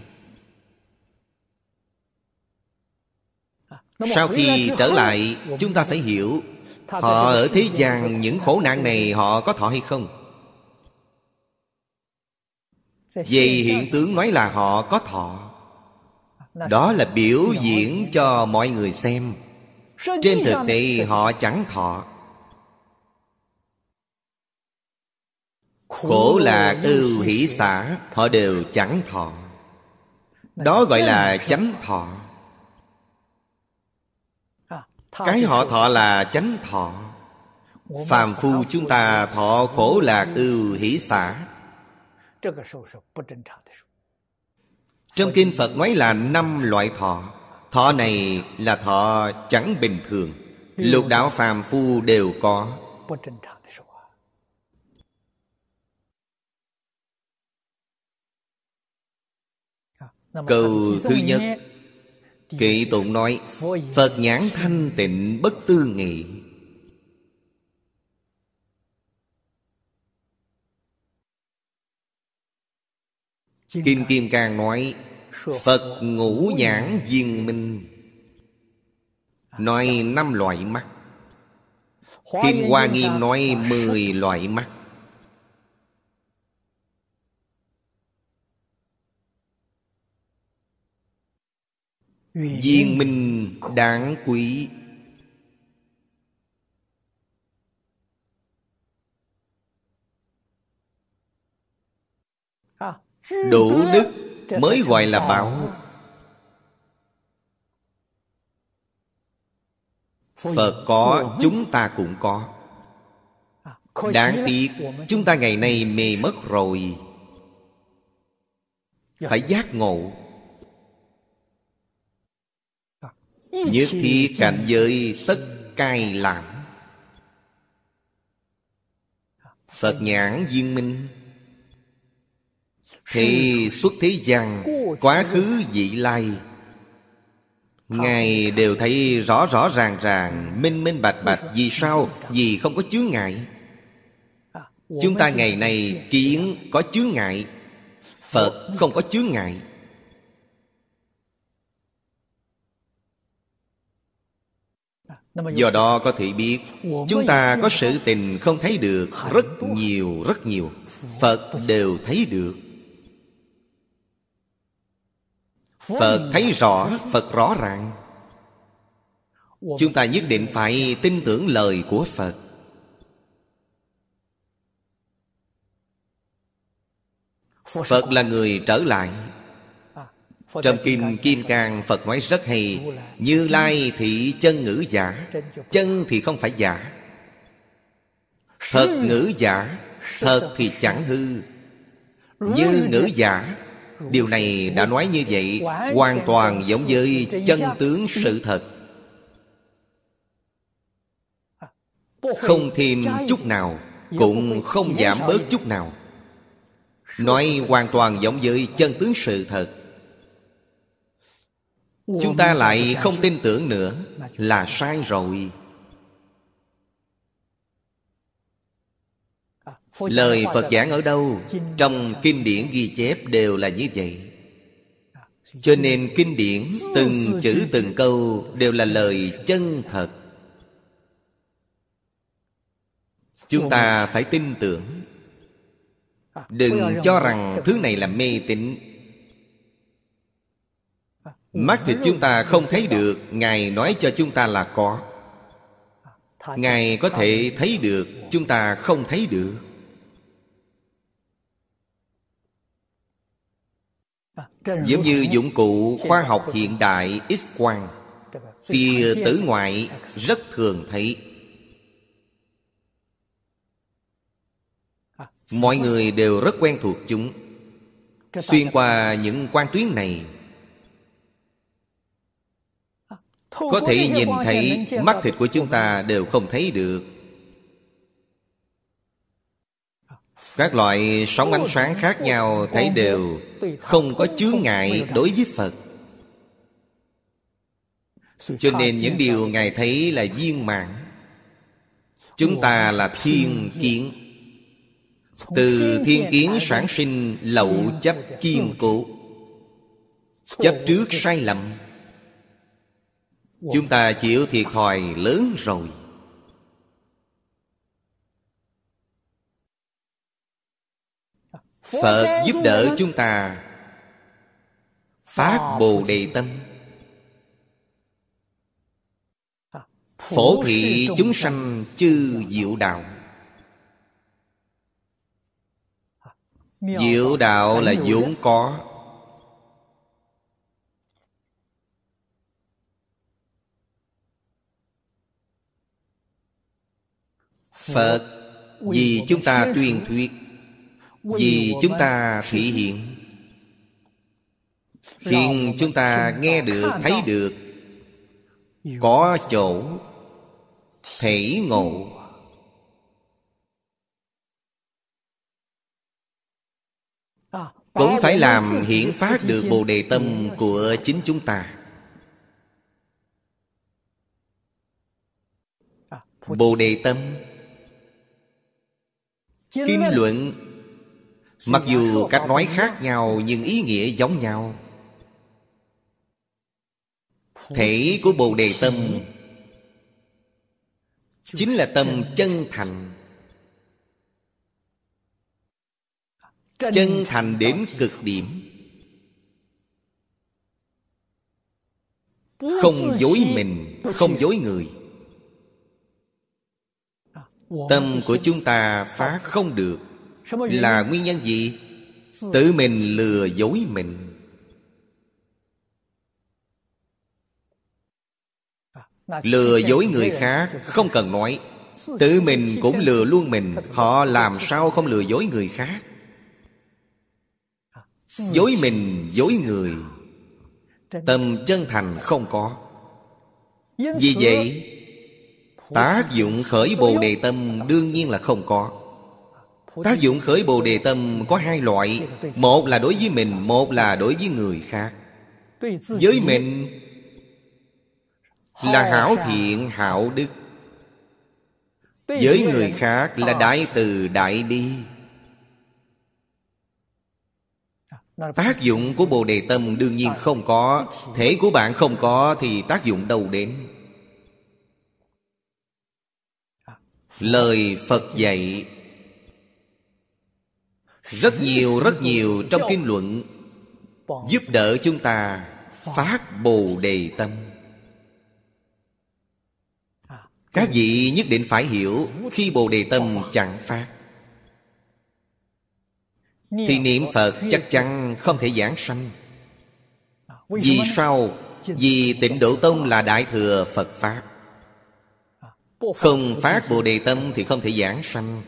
[SPEAKER 1] Sau khi trở lại Chúng ta phải hiểu Họ ở thế gian những khổ nạn này Họ có thọ hay không? Về hiện tướng nói là họ có thọ. Đó là biểu diễn cho mọi người xem. Trên thực tế họ chẳng thọ Khổ là ưu hỷ xả Họ đều chẳng thọ. Đó gọi là chánh thọ. Cái họ thọ là chánh thọ. Phàm phu chúng ta thọ khổ lạc ưu hỷ xả. Trong kinh Phật nói là năm loại thọ. Thọ này là thọ chẳng bình thường. Lục đạo phàm phu đều có. Câu thứ nhất Kỵ tụng nói Phật nhãn thanh tịnh bất tư nghị. Kim Kim Cang nói Phật ngũ nhãn viên minh. Nói năm loại mắt. Kim Hoa Nghiêm nói mười loại mắt Viên minh đáng quý. Đủ đức mới gọi là bảo Phật có chúng ta cũng có. Đáng tiếc chúng ta ngày nay mê mất rồi. Phải giác ngộ Nhất thiết cảnh giới tất cai lãm. Phật nhãn viên minh. Thì xuất thế gian Quá khứ vị lai. Ngài đều thấy rõ rõ ràng ràng Minh minh bạch bạch. Vì sao? Vì không có chướng ngại. Chúng ta ngày nay kiến có chướng ngại Phật không có chướng ngại Do đó có thể biết Chúng ta có sự tình không thấy được Rất nhiều rất nhiều. Phật đều thấy được. Phật thấy rõ Phật. Rõ ràng. Chúng ta nhất định phải tin tưởng lời của Phật. Phật là người trở lại Trong Kinh Kim Cang Phật nói rất hay Như Lai thị chân ngữ giả Chân thì không phải giả. Thật ngữ giả Thật thì chẳng hư. Như ngữ giả Điều này đã nói như vậy Hoàn toàn giống với chân tướng sự thật. Không thêm chút nào Cũng không giảm bớt chút nào. Nói hoàn toàn giống với chân tướng sự thật Chúng ta lại không tin tưởng nữa Là sai rồi. Lời Phật giảng ở đâu? Trong kinh điển ghi chép đều là như vậy. Cho nên kinh điển Từng chữ từng câu Đều là lời chân thật. Chúng ta phải tin tưởng. Đừng cho rằng thứ này là mê tín Mắt thịt chúng ta không thấy được, Ngài nói cho chúng ta là có. Ngài có thể thấy được, Chúng ta không thấy được. Giống như dụng cụ khoa học hiện đại X-quang Tia tử ngoại rất thường thấy. Mọi người đều rất quen thuộc chúng. Xuyên qua những quan tuyến này Có thể nhìn thấy Mắt thịt của chúng ta đều không thấy được. Các loại sóng ánh sáng khác nhau Thấy đều không có chướng ngại đối với Phật. Cho nên những điều Ngài thấy là viên mãn. Chúng ta là thiên kiến. Từ thiên kiến sản sinh lậu chấp kiên cố. Chấp trước sai lầm Chúng ta chịu thiệt thòi lớn rồi. Phật giúp đỡ chúng ta. Phát Bồ Đề Tâm. Phổ thị chúng sanh chư diệu đạo. Diệu đạo là vốn có Phật vì chúng ta tuyên thuyết vì chúng ta thể hiện. Khiến chúng ta nghe được, thấy được Có chỗ Thể ngộ. Cũng phải làm hiển phát được Bồ Đề Tâm của chính chúng ta. Bồ Đề Tâm Kinh luận Mặc dù cách nói khác nhau Nhưng ý nghĩa giống nhau. Thể của Bồ Đề Tâm Chính là tâm chân thành. Chân thành đến cực điểm. Không dối mình Không dối người Tâm của chúng ta phá không được. Là nguyên nhân gì? Tự mình lừa dối mình. Lừa dối người khác không cần nói. Tự mình cũng lừa luôn mình. họ làm sao không lừa dối người khác? Dối mình dối người. Tâm chân thành không có. Vì vậy tác dụng khởi bồ đề tâm đương nhiên là không có. Tác dụng khởi Bồ Đề Tâm có hai loại. Một là đối với mình Một là đối với người khác. Với mình Là hảo thiện hảo đức. Với người khác là đại từ đại bi. Tác dụng của Bồ Đề Tâm đương nhiên không có. Thể của bạn không có Thì tác dụng đâu đến Lời Phật dạy. Rất nhiều rất nhiều trong kinh luận giúp đỡ chúng ta phát bồ đề tâm. Các vị nhất định phải hiểu khi bồ đề tâm chẳng phát. Thì niệm phật chắc chắn không thể giảng sanh. Vì sao? Vì tịnh Độ Tông là Đại Thừa Phật Pháp. Không phát Bồ Đề Tâm thì không thể giảng sanh.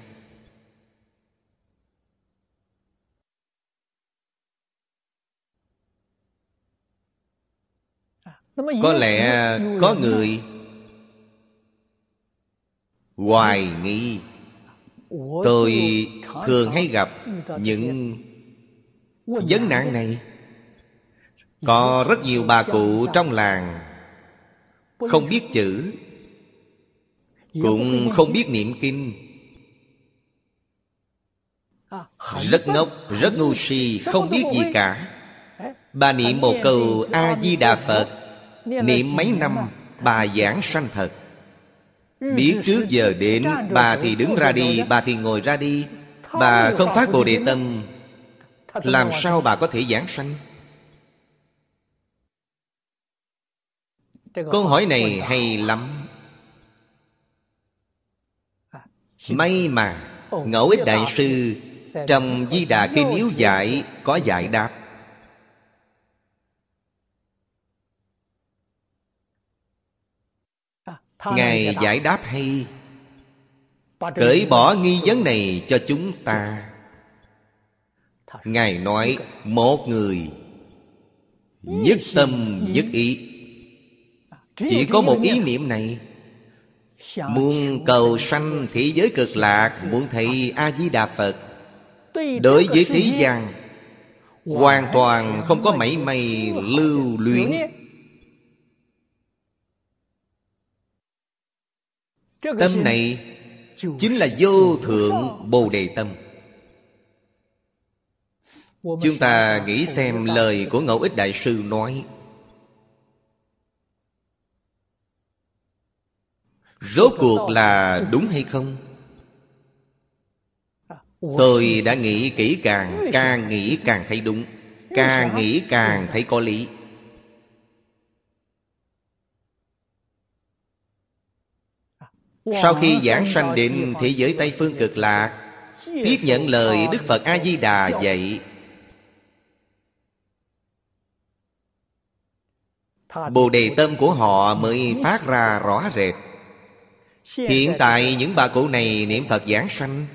[SPEAKER 1] Có lẽ có người Hoài nghi. Tôi thường hay gặp những vấn nạn này. Có rất nhiều bà cụ trong làng Không biết chữ. Cũng không biết niệm kinh. Rất ngốc, rất ngu si, không biết gì cả. Bà niệm một câu A-di-đà Phật Niệm mấy năm Bà giảng sanh thật Biết trước giờ đến Bà thì đứng ra đi Bà thì ngồi ra đi. Bà không phát Bồ Đề Tâm Làm sao bà có thể giảng sanh? Câu hỏi này hay lắm May mà, Ngẫu ích Đại Sư Trong Di Đà Kinh Yếu Giải Có giải đáp. Ngài giải đáp hay, Cởi bỏ nghi vấn này cho chúng ta. Ngài nói, Một người Nhất tâm nhất ý. Chỉ có một ý niệm này Muốn cầu sanh thế giới cực lạc Muốn thấy A-di-đà Phật. Đối với thế gian Hoàn toàn không có mảy may lưu luyến. Tâm này Chính là vô thượng Bồ Đề Tâm. Chúng ta nghĩ xem lời của Ngẫu Ích Đại Sư nói Rốt cuộc là đúng hay không? Tôi đã nghĩ kỹ càng Càng nghĩ càng thấy đúng Càng nghĩ càng thấy có lý Sau khi giảng sanh định, thế giới Tây Phương cực lạc Tiếp nhận lời Đức Phật A-di-đà dạy Bồ đề tâm của họ mới phát ra rõ rệt Hiện tại những bà cụ này niệm Phật giảng sanh.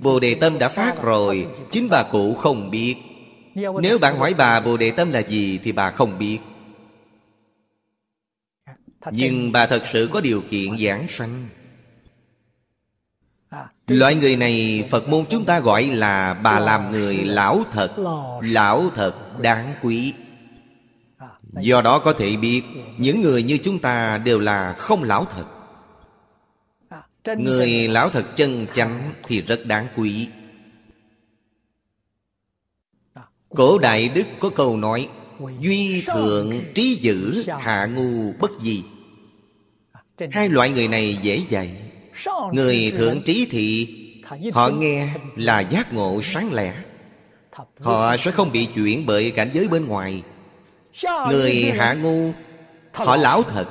[SPEAKER 1] Bồ đề tâm đã phát rồi Chính bà cụ không biết. Nếu bạn hỏi bà Bồ đề tâm là gì Thì bà không biết. Nhưng bà thật sự có điều kiện giảng sanh. Loại người này Phật môn chúng ta gọi là Bà làm người lão thật Lão thật đáng quý. Do đó có thể biết Những người như chúng ta đều là không lão thật Người lão thật chân chánh Thì rất đáng quý. Cổ Đại Đức có câu nói Duy thượng trí dữ Hạ ngu bất di. Hai loại người này dễ dạy. Người thượng trí thị Họ nghe là giác ngộ sáng lẻ. Họ sẽ không bị chuyển bởi cảnh giới bên ngoài. Người hạ ngu Họ lão thật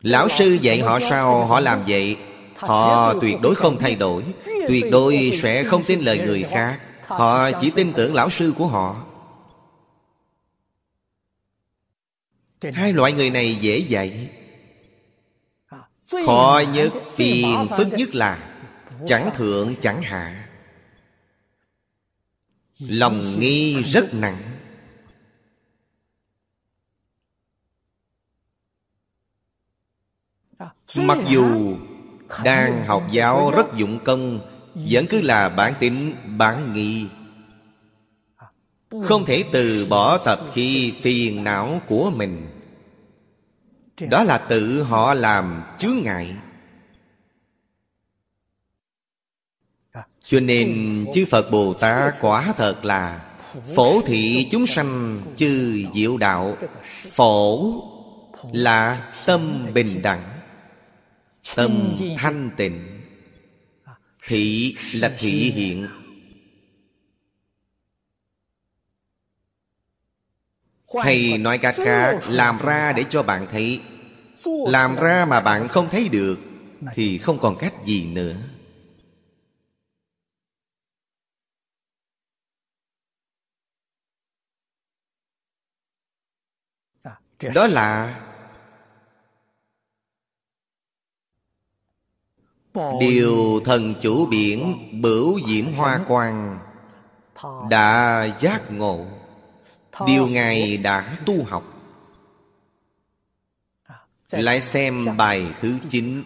[SPEAKER 1] Lão sư dạy họ sao, họ làm vậy? Họ tuyệt đối không thay đổi. Tuyệt đối sẽ không tin lời người khác. Họ chỉ tin tưởng lão sư của họ. Hai loại người này dễ dạy. Khó nhất, phiền phức nhất là Chẳng thượng chẳng hạ. Lòng nghi rất nặng. Mặc dù đang học giáo rất dụng công Vẫn cứ là bản tính bản nghi. Không thể từ bỏ tập khi phiền não của mình. Đó là tự họ làm chướng ngại. Cho nên chư Phật Bồ Tát quả thật là Phổ thị chúng sanh chư diệu đạo. Phổ là tâm bình đẳng Tâm thanh tịnh. Thị là thị hiện. Hay nói cách khác Làm ra để cho bạn thấy. Làm ra mà bạn không thấy được Thì không còn cách gì nữa. Đó là điều thần chủ biển bửu diễm hoa quang đã giác ngộ. Điều ngài đã tu học. Lại xem bài thứ chín.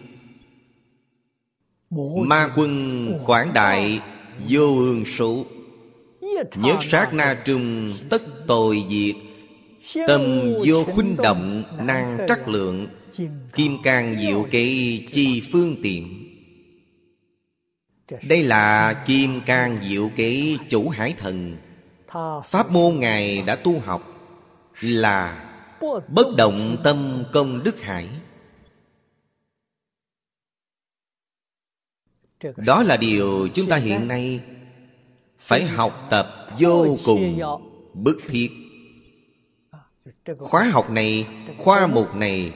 [SPEAKER 1] Ma quân quảng đại vô ương số. Nhất sát na trung tất tội diệt. Tâm vô khuynh động năng trắc lượng. kim cang diệu kế chi phương tiện đây là kim cang diệu kế chủ hải thần. Pháp môn ngài đã tu học là bất động tâm công đức hải. Đó là điều chúng ta hiện nay phải học tập vô cùng bức thiết. Khóa học này, khoa mục này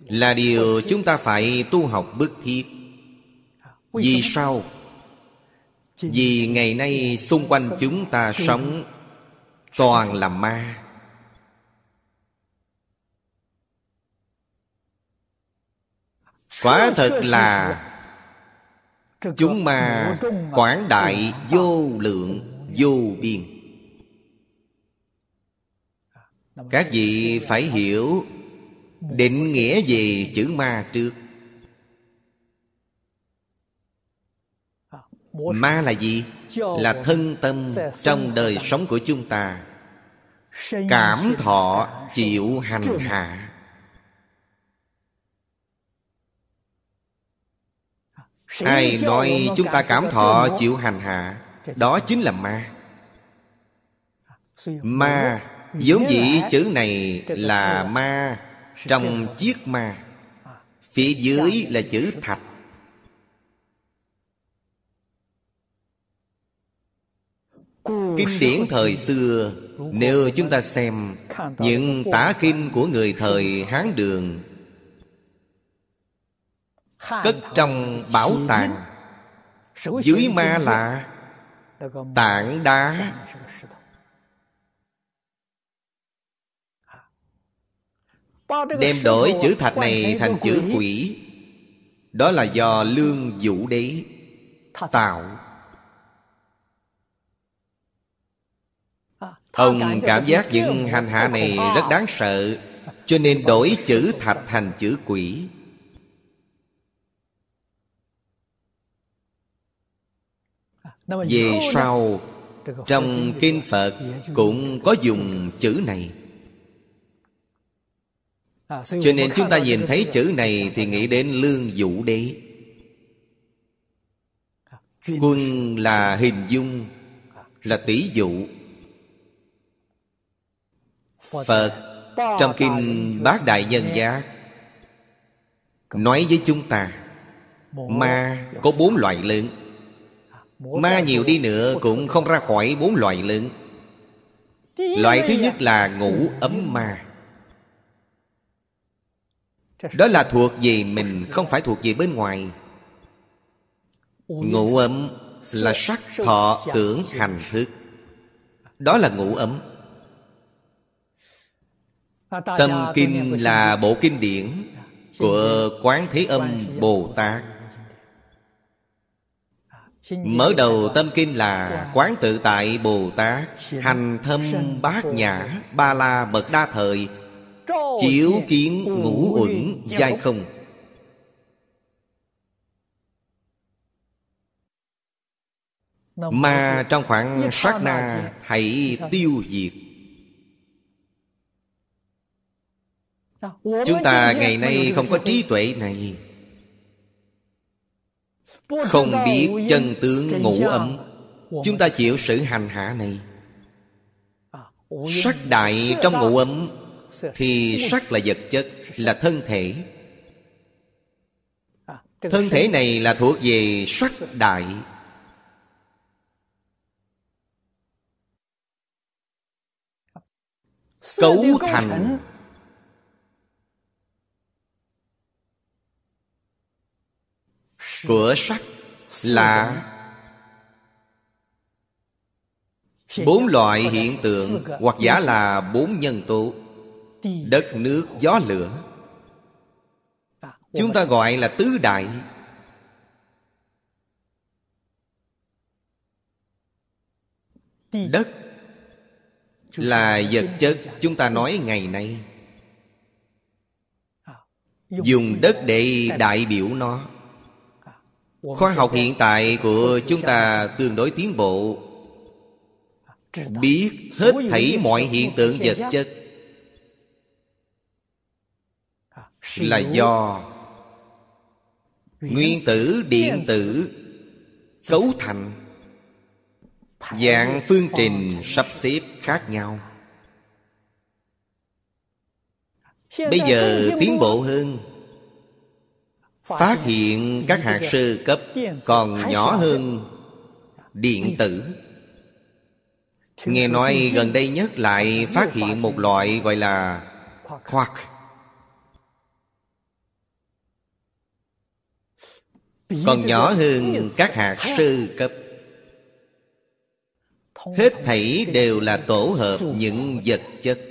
[SPEAKER 1] là điều chúng ta phải tu học bức thiết vì sao? vì ngày nay xung quanh chúng ta sống toàn là ma. Quả thật là chúng ma quảng đại vô lượng vô biên. Các vị phải hiểu định nghĩa về chữ ma trước ma là gì? Là thân tâm trong đời sống của chúng ta. Cảm thọ chịu hành hạ. Ai nói chúng ta cảm thọ chịu hành hạ? Đó chính là ma. Ma vốn dĩ chữ này là ma trong chiếc ma. Phía dưới là chữ thạch. Kinh điển thời xưa, nếu chúng ta xem những tả kinh của người thời hán đường, cất trong bảo tàng, dưới ma là tảng đá, đem đổi chữ thạch này thành chữ quỷ. Đó là do lương vũ đế tạo. Ông cảm giác những hành hạ này rất đáng sợ cho nên đổi chữ thạch thành chữ quỷ. Về sau trong kinh phật cũng có dùng chữ này. Cho nên chúng ta nhìn thấy chữ này thì nghĩ đến lương vũ đế. Quân là hình dung là tỷ dụ phật, trong kinh bát đại nhân giác, nói với chúng ta, ma có bốn loại lớn. Ma nhiều đi nữa cũng không ra khỏi bốn loại lớn. Loại thứ nhất là ngủ ấm ma. Đó là thuộc về mình, không phải thuộc về bên ngoài. Ngủ ấm là sắc thọ tưởng hành thức. Đó là ngủ ấm tâm kinh là bộ kinh điển của quán thế âm bồ tát. Mở đầu tâm kinh là Quán tự tại Bồ Tát. Hành thâm bát nhã Ba la bậc đa thời. Chiếu kiến ngũ uẩn giai không. Mà trong khoảng sát na Hãy tiêu diệt Chúng ta ngày nay không có trí tuệ này. Không biết chân tướng ngũ ấm Chúng ta chịu sự hành hạ này. Sắc đại trong ngũ ấm Thì sắc là vật chất Là thân thể. Thân thể này là thuộc về sắc đại. Cấu thành của sắc là bốn loại hiện tượng hoặc giả là bốn nhân tố, đất, nước, gió, lửa. Chúng ta gọi là tứ đại. Đất là vật chất chúng ta nói ngày nay. Dùng đất để đại biểu nó khoa học hiện tại của chúng ta tương đối tiến bộ. Biết hết thảy mọi hiện tượng vật chất là do nguyên tử, điện tử cấu thành. Dạng phương trình sắp xếp khác nhau. Bây giờ tiến bộ hơn phát hiện các hạt sơ cấp còn nhỏ hơn điện tử. nghe nói gần đây nhất lại phát hiện một loại gọi là quark còn nhỏ hơn các hạt sơ cấp. Hết thảy đều là tổ hợp những vật chất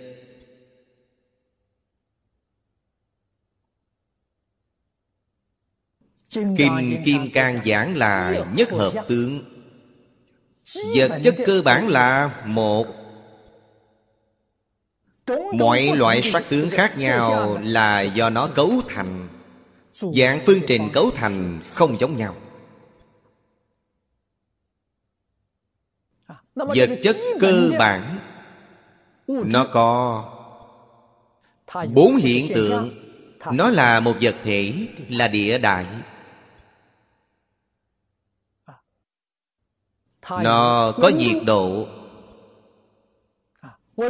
[SPEAKER 1] Kinh Kim Cang giảng là nhất hợp tướng. Vật chất cơ bản là một. Mọi loại sắc tướng khác nhau là do nó cấu thành. Dạng phương trình cấu thành không giống nhau. Vật chất cơ bản Nó có Bốn hiện tượng. Nó là một vật thể Là địa đại Nó có nhiệt độ.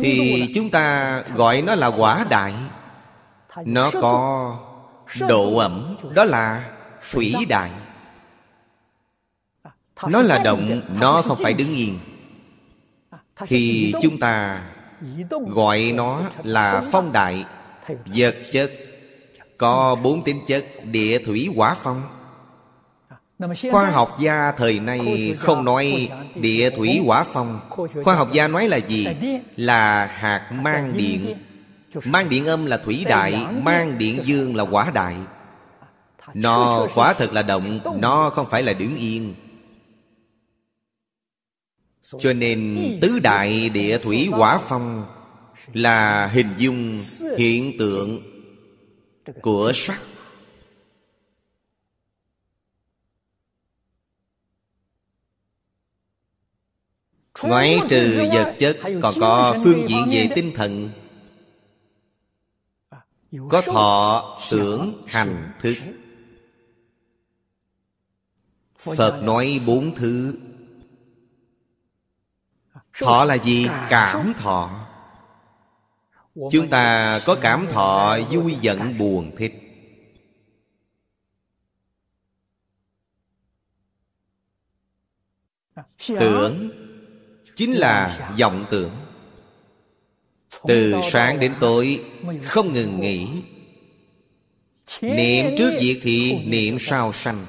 [SPEAKER 1] Thì chúng ta gọi nó là quả đại. Nó có độ ẩm Đó là thủy đại. Nó là động Nó không phải đứng yên. Thì chúng ta Gọi nó là phong đại Vật chất Có bốn tính chất Địa thủy hỏa phong Khoa học gia thời nay không nói địa thủy hỏa phong. Khoa học gia nói là gì? Là hạt mang điện. Mang điện âm là thủy đại Mang điện dương là quả đại. Nó quả thật là động Nó không phải là đứng yên. Cho nên tứ đại địa thủy hỏa phong Là hình dung hiện tượng của sắc Ngoại trừ vật chất Còn có phương diện về tinh thần. Có thọ, tưởng, hành, thức. Phật nói bốn thứ. Thọ là gì? Cảm thọ. Chúng ta có cảm thọ vui giận buồn thích. Tưởng chính là vọng tưởng. Từ sáng đến tối, không ngừng nghỉ. Niệm trước việc thì niệm sau sanh.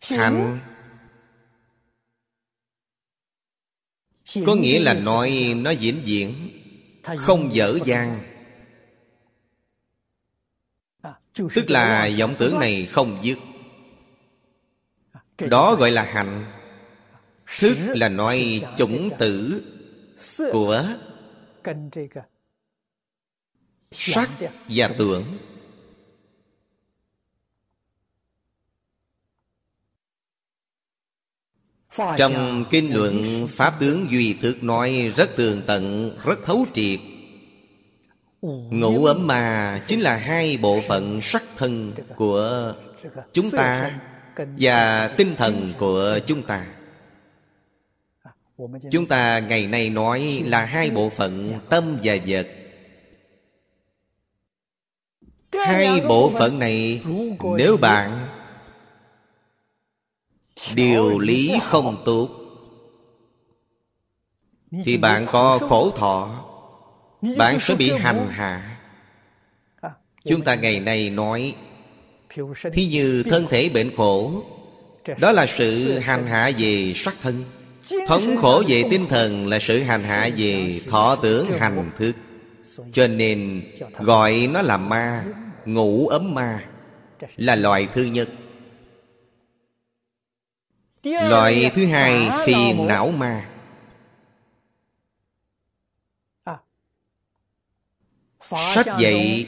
[SPEAKER 1] Hành có nghĩa là nói, nó diễn diễn không dở dang. Tức là vọng tưởng này không dứt. Đó gọi là hạnh Thức là nói chủng tử Của Sắc và tưởng Trong kinh luận Pháp tướng Duy Thức nói rất tường tận, rất thấu triệt Ngũ ấm mà chính là hai bộ phận sắc thân của chúng ta Và tinh thần của chúng ta. Chúng ta ngày nay nói là hai bộ phận tâm và vật. Hai bộ phận này Nếu bạn Điều lý không tốt Thì bạn có khổ thọ bạn sẽ bị hành hạ. Chúng ta ngày nay nói Thí như thân thể bệnh khổ Đó là sự hành hạ về sắc thân. Thống khổ về tinh thần là sự hành hạ về thọ tưởng hành thức. Cho nên gọi nó là ma Ngủ ấm ma Là loại thứ nhất. Loại thứ hai phiền não ma Sách dạy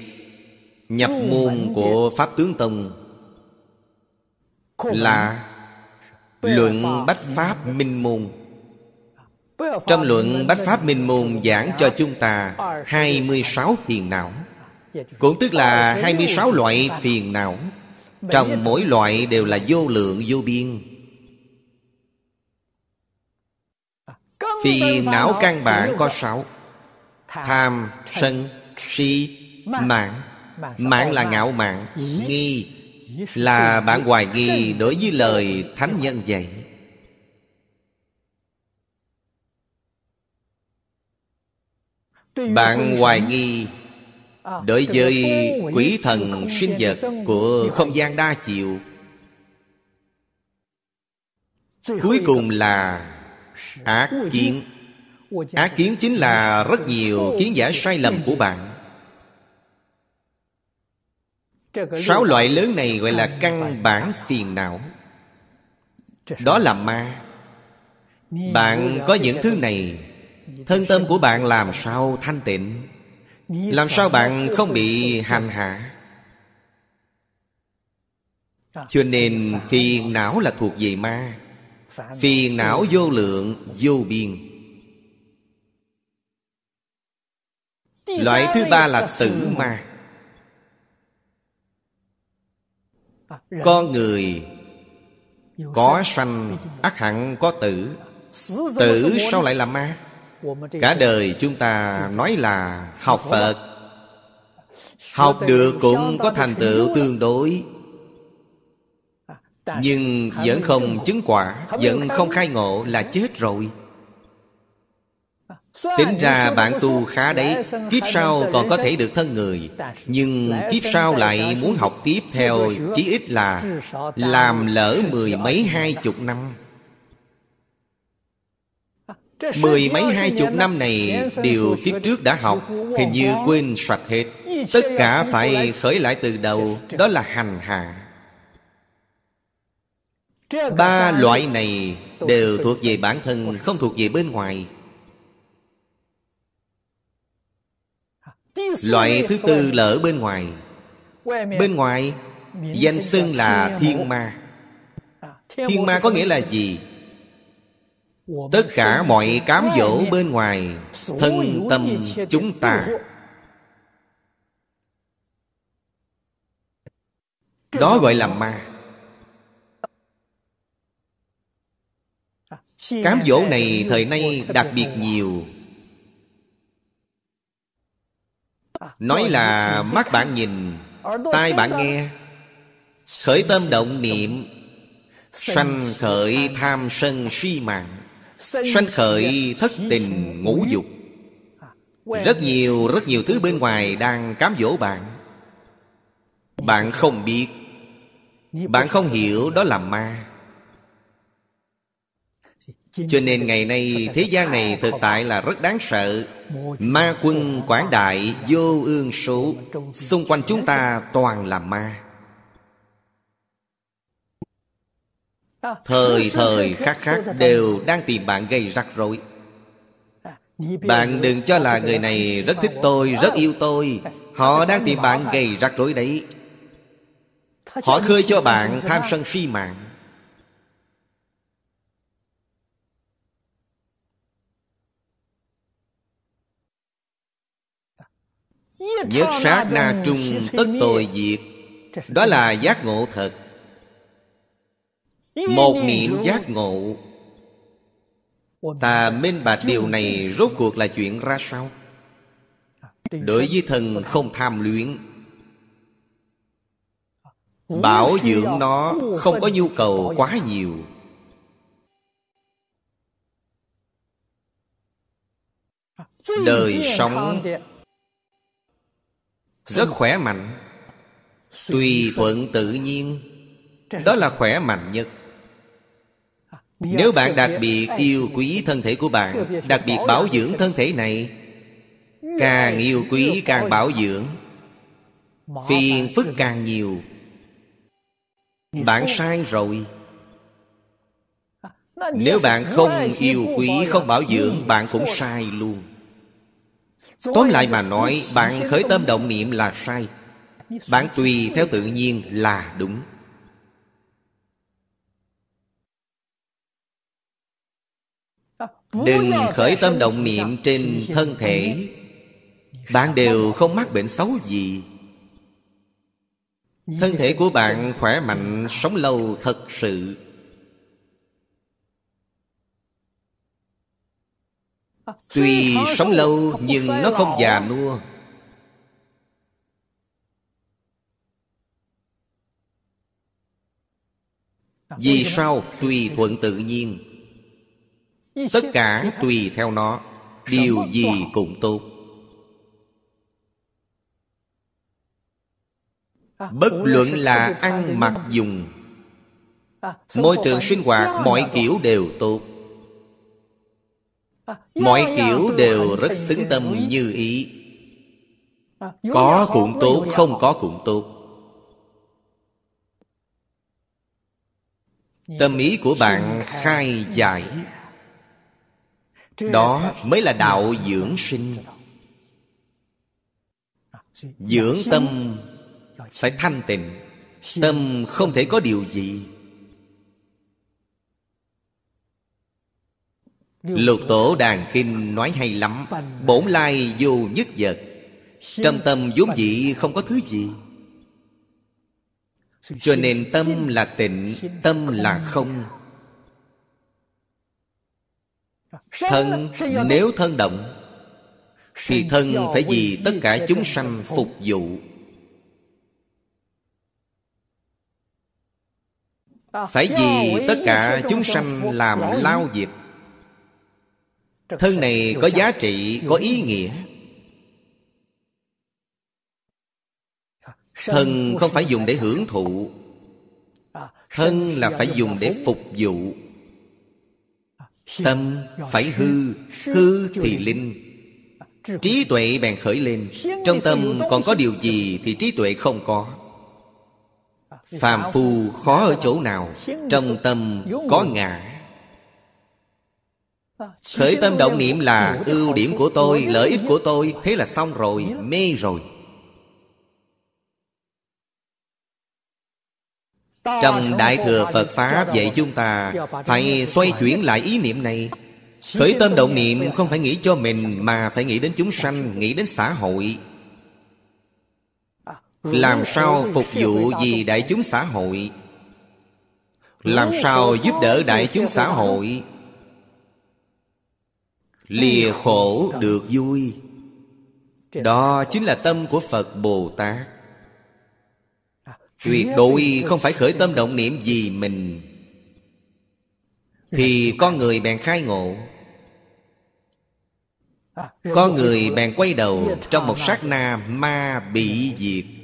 [SPEAKER 1] nhập môn của Pháp Tướng Tông Là Luận Bách Pháp Minh Môn. Trong luận Bách Pháp Minh Môn giảng cho chúng ta 26 phiền não. Cũng tức là 26 loại phiền não. Trong mỗi loại đều là vô lượng vô biên. Phiền não căn bản có sáu. Tham, sân, si, mạng. Mạng. Là ngạo mạn Nghi là bạn hoài nghi đối với lời thánh nhân dạy bạn hoài nghi đối với quỷ thần sinh vật của không gian đa chiều. Cuối cùng là ác kiến ác kiến chính là rất nhiều kiến giả sai lầm của bạn. Sáu loại lớn này gọi là căn bản phiền não. Đó là ma. Bạn có những thứ này, Thân tâm của bạn làm sao thanh tịnh? Làm sao bạn không bị hành hạ? Cho nên phiền não là thuộc về ma. Phiền não vô lượng, vô biên. Loại thứ ba là tử ma. Con người có sanh ác hẳn có tử. Tử sao lại là ma? Cả đời chúng ta nói là học phật. Học được cũng có thành tựu tương đối. Nhưng vẫn không chứng quả vẫn không khai ngộ là chết rồi Tính ra bạn tu khá đấy Kiếp sau còn có thể được thân người Nhưng kiếp sau lại muốn học tiếp theo Chí ít là Làm lỡ mười mấy hai chục năm. Mười mấy hai chục năm này Đều kiếp trước đã học Hình như quên sạch hết. Tất cả phải khởi lại từ đầu Đó là hành hạ. Ba loại này Đều thuộc về bản thân Không thuộc về bên ngoài Loại thứ tư là ở bên ngoài. Bên ngoài, Danh xưng là thiên ma. Thiên ma có nghĩa là gì? Tất cả mọi cám dỗ bên ngoài, Thân tâm chúng ta. Đó gọi là ma. Cám dỗ này thời nay đặc biệt nhiều. Nói là mắt bạn nhìn Tai bạn nghe. Khởi tâm động niệm Sanh khởi tham sân si mạng. Sanh khởi thất tình ngũ dục. Rất nhiều rất nhiều thứ bên ngoài đang cám dỗ bạn. Bạn không biết Bạn không hiểu đó là ma cho nên ngày nay thế gian này thực tại là rất đáng sợ. Ma quân quảng đại vô ương số. Xung quanh chúng ta toàn là ma. Thời thời khắc khắc đều đang tìm bạn gây rắc rối. Bạn đừng cho là người này rất thích tôi, rất yêu tôi. Họ đang tìm bạn gây rắc rối đấy. Họ khơi cho bạn tham sân si mạng Nhất sát na trung tất tội diệt. Đó là giác ngộ thật. Một niệm giác ngộ. Ta minh bạch điều này, rốt cuộc là chuyện ra sao? Đối với thân không tham luyện Bảo dưỡng nó không có nhu cầu quá nhiều. Đời sống rất khỏe mạnh. Tùy thuận tự nhiên. Đó là khỏe mạnh nhất. Nếu bạn đặc biệt yêu quý thân thể của bạn, Đặc biệt bảo dưỡng thân thể này, Càng yêu quý càng bảo dưỡng, Phiền phức càng nhiều. Bạn sai rồi. Nếu bạn không yêu quý, không bảo dưỡng, Bạn cũng sai luôn. Tóm lại mà nói Bạn khởi tâm động niệm là sai. Bạn tùy theo tự nhiên là đúng. Đừng khởi tâm động niệm trên thân thể. Bạn đều không mắc bệnh xấu gì. Thân thể của bạn khỏe mạnh Sống lâu thật sự Tuy sống lâu nhưng nó không già nua. Vì sao? Tùy thuận tự nhiên? Tất cả tùy theo nó. Điều gì cũng tốt. Bất luận là ăn mặc dùng Môi trường sinh hoạt mọi kiểu đều tốt Mọi kiểu đều rất xứng tâm như ý. Có cũng tốt, không có cũng tốt. Tâm ý của bạn khai giải. Đó mới là đạo dưỡng sinh. Dưỡng tâm phải thanh tịnh. Tâm không thể có điều gì Lục tổ đàn kinh nói hay lắm Bổn lai vô nhất vật. Trong tâm vốn dĩ không có thứ gì. Cho nên tâm là tịnh Tâm là không Thân nếu thân động Thì thân phải vì tất cả chúng sanh phục. vụ. Phải vì tất cả chúng sanh làm lao dịch Thân này có giá trị, có ý. nghĩa. Thân không phải dùng để hưởng thụ. Thân là phải dùng để phục vụ. Tâm phải hư Hư thì linh. Trí tuệ bèn khởi lên. Trong tâm còn có điều gì Thì trí tuệ không có. Phàm phu khó ở chỗ nào Trong tâm có ngã Khởi tâm động niệm là ưu điểm của tôi, Lợi ích của tôi. Thế là xong rồi, Mê rồi. Trong Đại Thừa Phật Pháp dạy chúng ta Phải xoay chuyển lại ý niệm này. Khởi tâm động niệm không phải nghĩ cho mình, Mà phải nghĩ đến chúng sanh, Nghĩ đến xã hội. Làm sao phục vụ vì đại chúng xã hội? Làm sao giúp đỡ đại chúng xã hội? Lìa khổ được vui. Đó chính là tâm của Phật Bồ Tát. Tuyệt đối không phải khởi tâm động niệm vì mình. Thì con người bèn khai ngộ. Con người bèn quay đầu Trong một sát na ma bị diệt.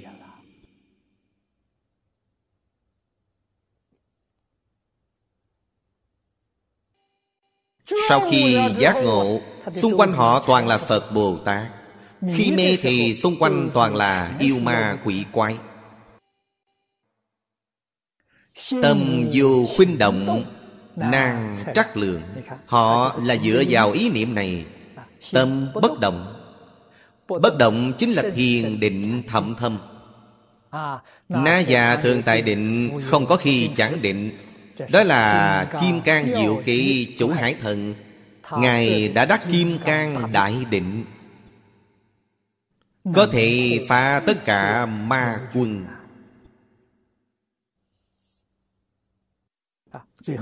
[SPEAKER 1] Sau khi giác ngộ Xung quanh họ toàn là Phật Bồ Tát. Khi mê thì xung quanh toàn là yêu ma quỷ quái. Tâm vô khuynh động Nan trắc lượng Họ là dựa vào ý niệm này. Tâm bất động. Bất động chính là thiền định thậm thâm Na già thường tại định Không có khi chẳng định đó là Kim Cang Diệu Kỳ Chủ Hải Thần. Ngài đã đắc Kim Cang Đại Định. Có thể phá tất cả ma quân.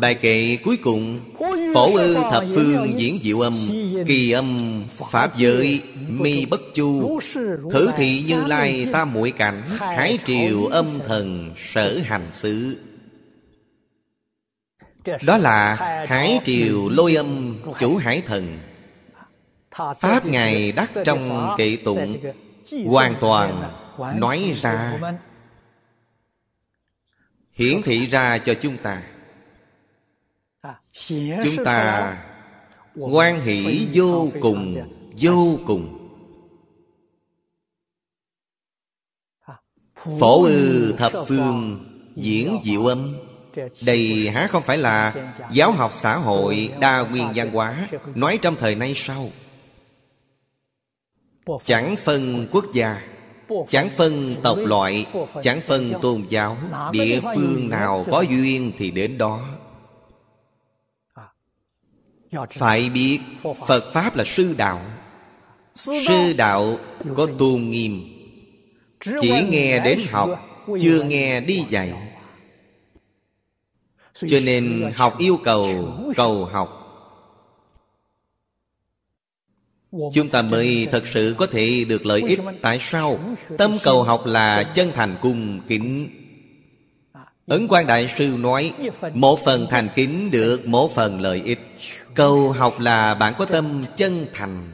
[SPEAKER 1] Bài kệ cuối cùng Phổ ư thập phương diễn diệu âm Kỳ âm pháp giới mi bất chu. Thử thị như lai tam muội cảnh Hải triều âm thần sở hành xứ đó là Hải triều lôi âm, chủ hải thần. Pháp Ngài đắc trong kệ tụng, Hoàn toàn nói ra. Hiển thị ra cho chúng ta. Chúng ta quan hỷ vô cùng vô cùng. Phổ ư thập phương diễn diệu âm đây há không phải là giáo học xã hội đa nguyên văn hóa, nói trong thời nay sau chẳng phân quốc gia, chẳng phân tộc loại, chẳng phân tôn giáo, địa phương nào có duyên thì đến đó. Phải biết, phật pháp là sư đạo. Sư đạo có tôn nghiêm. Chỉ nghe đến học, chưa nghe đi dạy cho nên học yêu cầu cầu học. Chúng ta mới thật sự có thể được lợi ích. tại sao? Tâm cầu học là chân thành cung kính. Ấn quan đại sư nói một phần thành kính được một phần lợi ích. Cầu học là bạn có tâm chân thành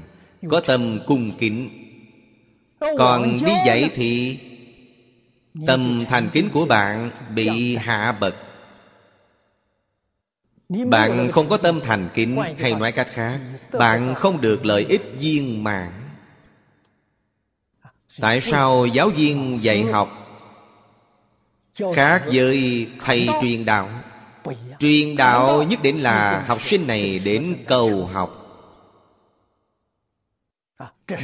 [SPEAKER 1] có tâm cung kính. Còn đi dạy thì tâm thành kính của bạn bị hạ bậc bạn không có tâm thành kính hay nói cách khác bạn không được lợi ích viên mãn. Tại sao giáo viên dạy học khác với thầy truyền đạo? Truyền đạo nhất định là học sinh này đến cầu học.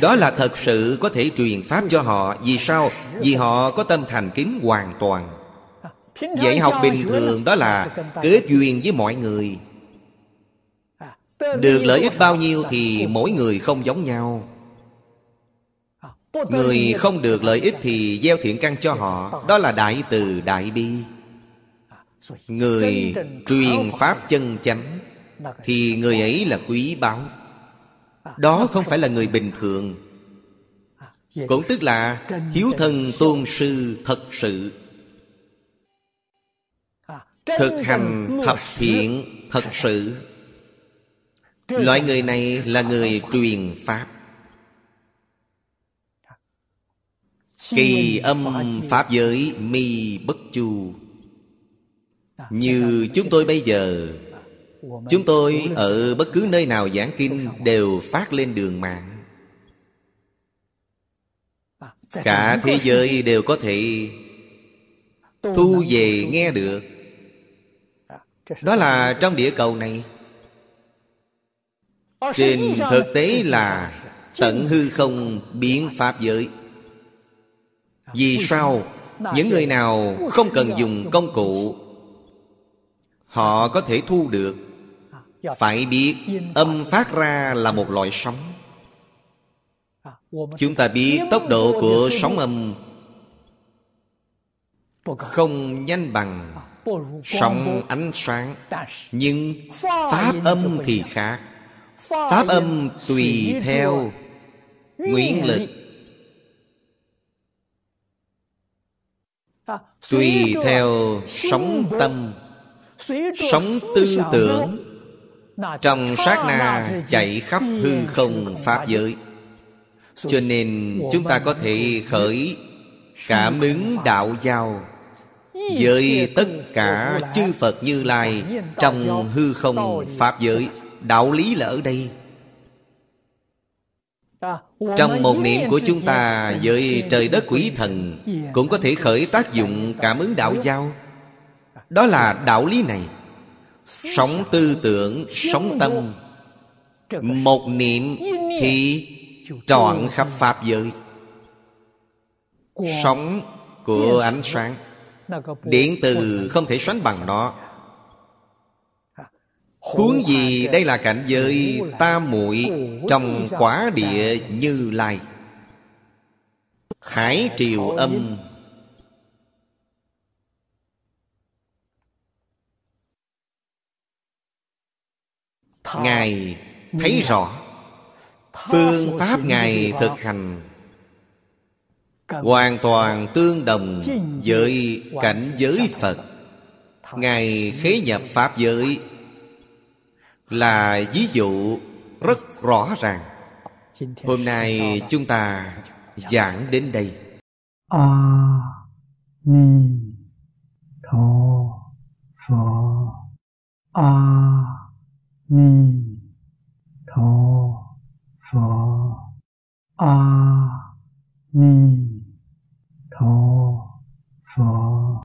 [SPEAKER 1] Đó là thật sự có thể truyền pháp cho họ vì sao? vì họ có tâm thành kính hoàn toàn dạy học bình thường đó là kết duyên với mọi người. Được lợi ích bao nhiêu thì mỗi người không giống nhau. Người không được lợi ích thì gieo thiện căn cho họ đó là đại từ đại bi. Người truyền pháp chân chánh thì người ấy là quý báu. Đó không phải là người bình thường. Cũng tức là hiếu thân tôn sư thật sự thực hành thập thiện thật sự. Loại người này là người truyền pháp. Kỳ âm pháp giới mi bất chu. Như chúng tôi bây giờ chúng tôi ở bất cứ nơi nào giảng kinh đều phát lên đường mạng. Cả thế giới đều có thể thu về nghe được đó là trong địa cầu này. Trên thực tế là tận hư không biến pháp giới. Vì sao những người nào không cần dùng công cụ, họ có thể thu được? Phải biết âm phát ra là một loại sóng. Chúng ta biết tốc độ của sóng âm không nhanh bằng sóng ánh sáng, nhưng pháp âm thì khác. Pháp âm tùy theo nguyện lực. Tùy theo sống tâm, sống tư tưởng. Trong sát na chạy khắp hư không pháp giới. Cho nên chúng ta có thể khởi cảm ứng đạo giao với tất cả chư phật như lai trong hư không pháp giới. đạo lý là ở đây. Trong một niệm của chúng ta với trời đất quỷ thần cũng có thể khởi tác dụng cảm ứng đạo giao. Đó là đạo lý này. Sống tư tưởng sống tâm. một niệm thì trọn khắp pháp giới. Sống của ánh sáng điện từ không thể sánh bằng nó. Huống gì đây là cảnh giới tam muội Trong quả địa như lai. Hải triều âm. Ngài thấy rõ, Phương pháp Ngài thực hành Hoàn toàn tương đồng với cảnh giới Phật. Ngài khế nhập Pháp giới. Là ví dụ rất rõ ràng. Hôm nay chúng ta giảng đến đây.
[SPEAKER 2] A Ni Tho Phở A ni tho phở a ni tho phật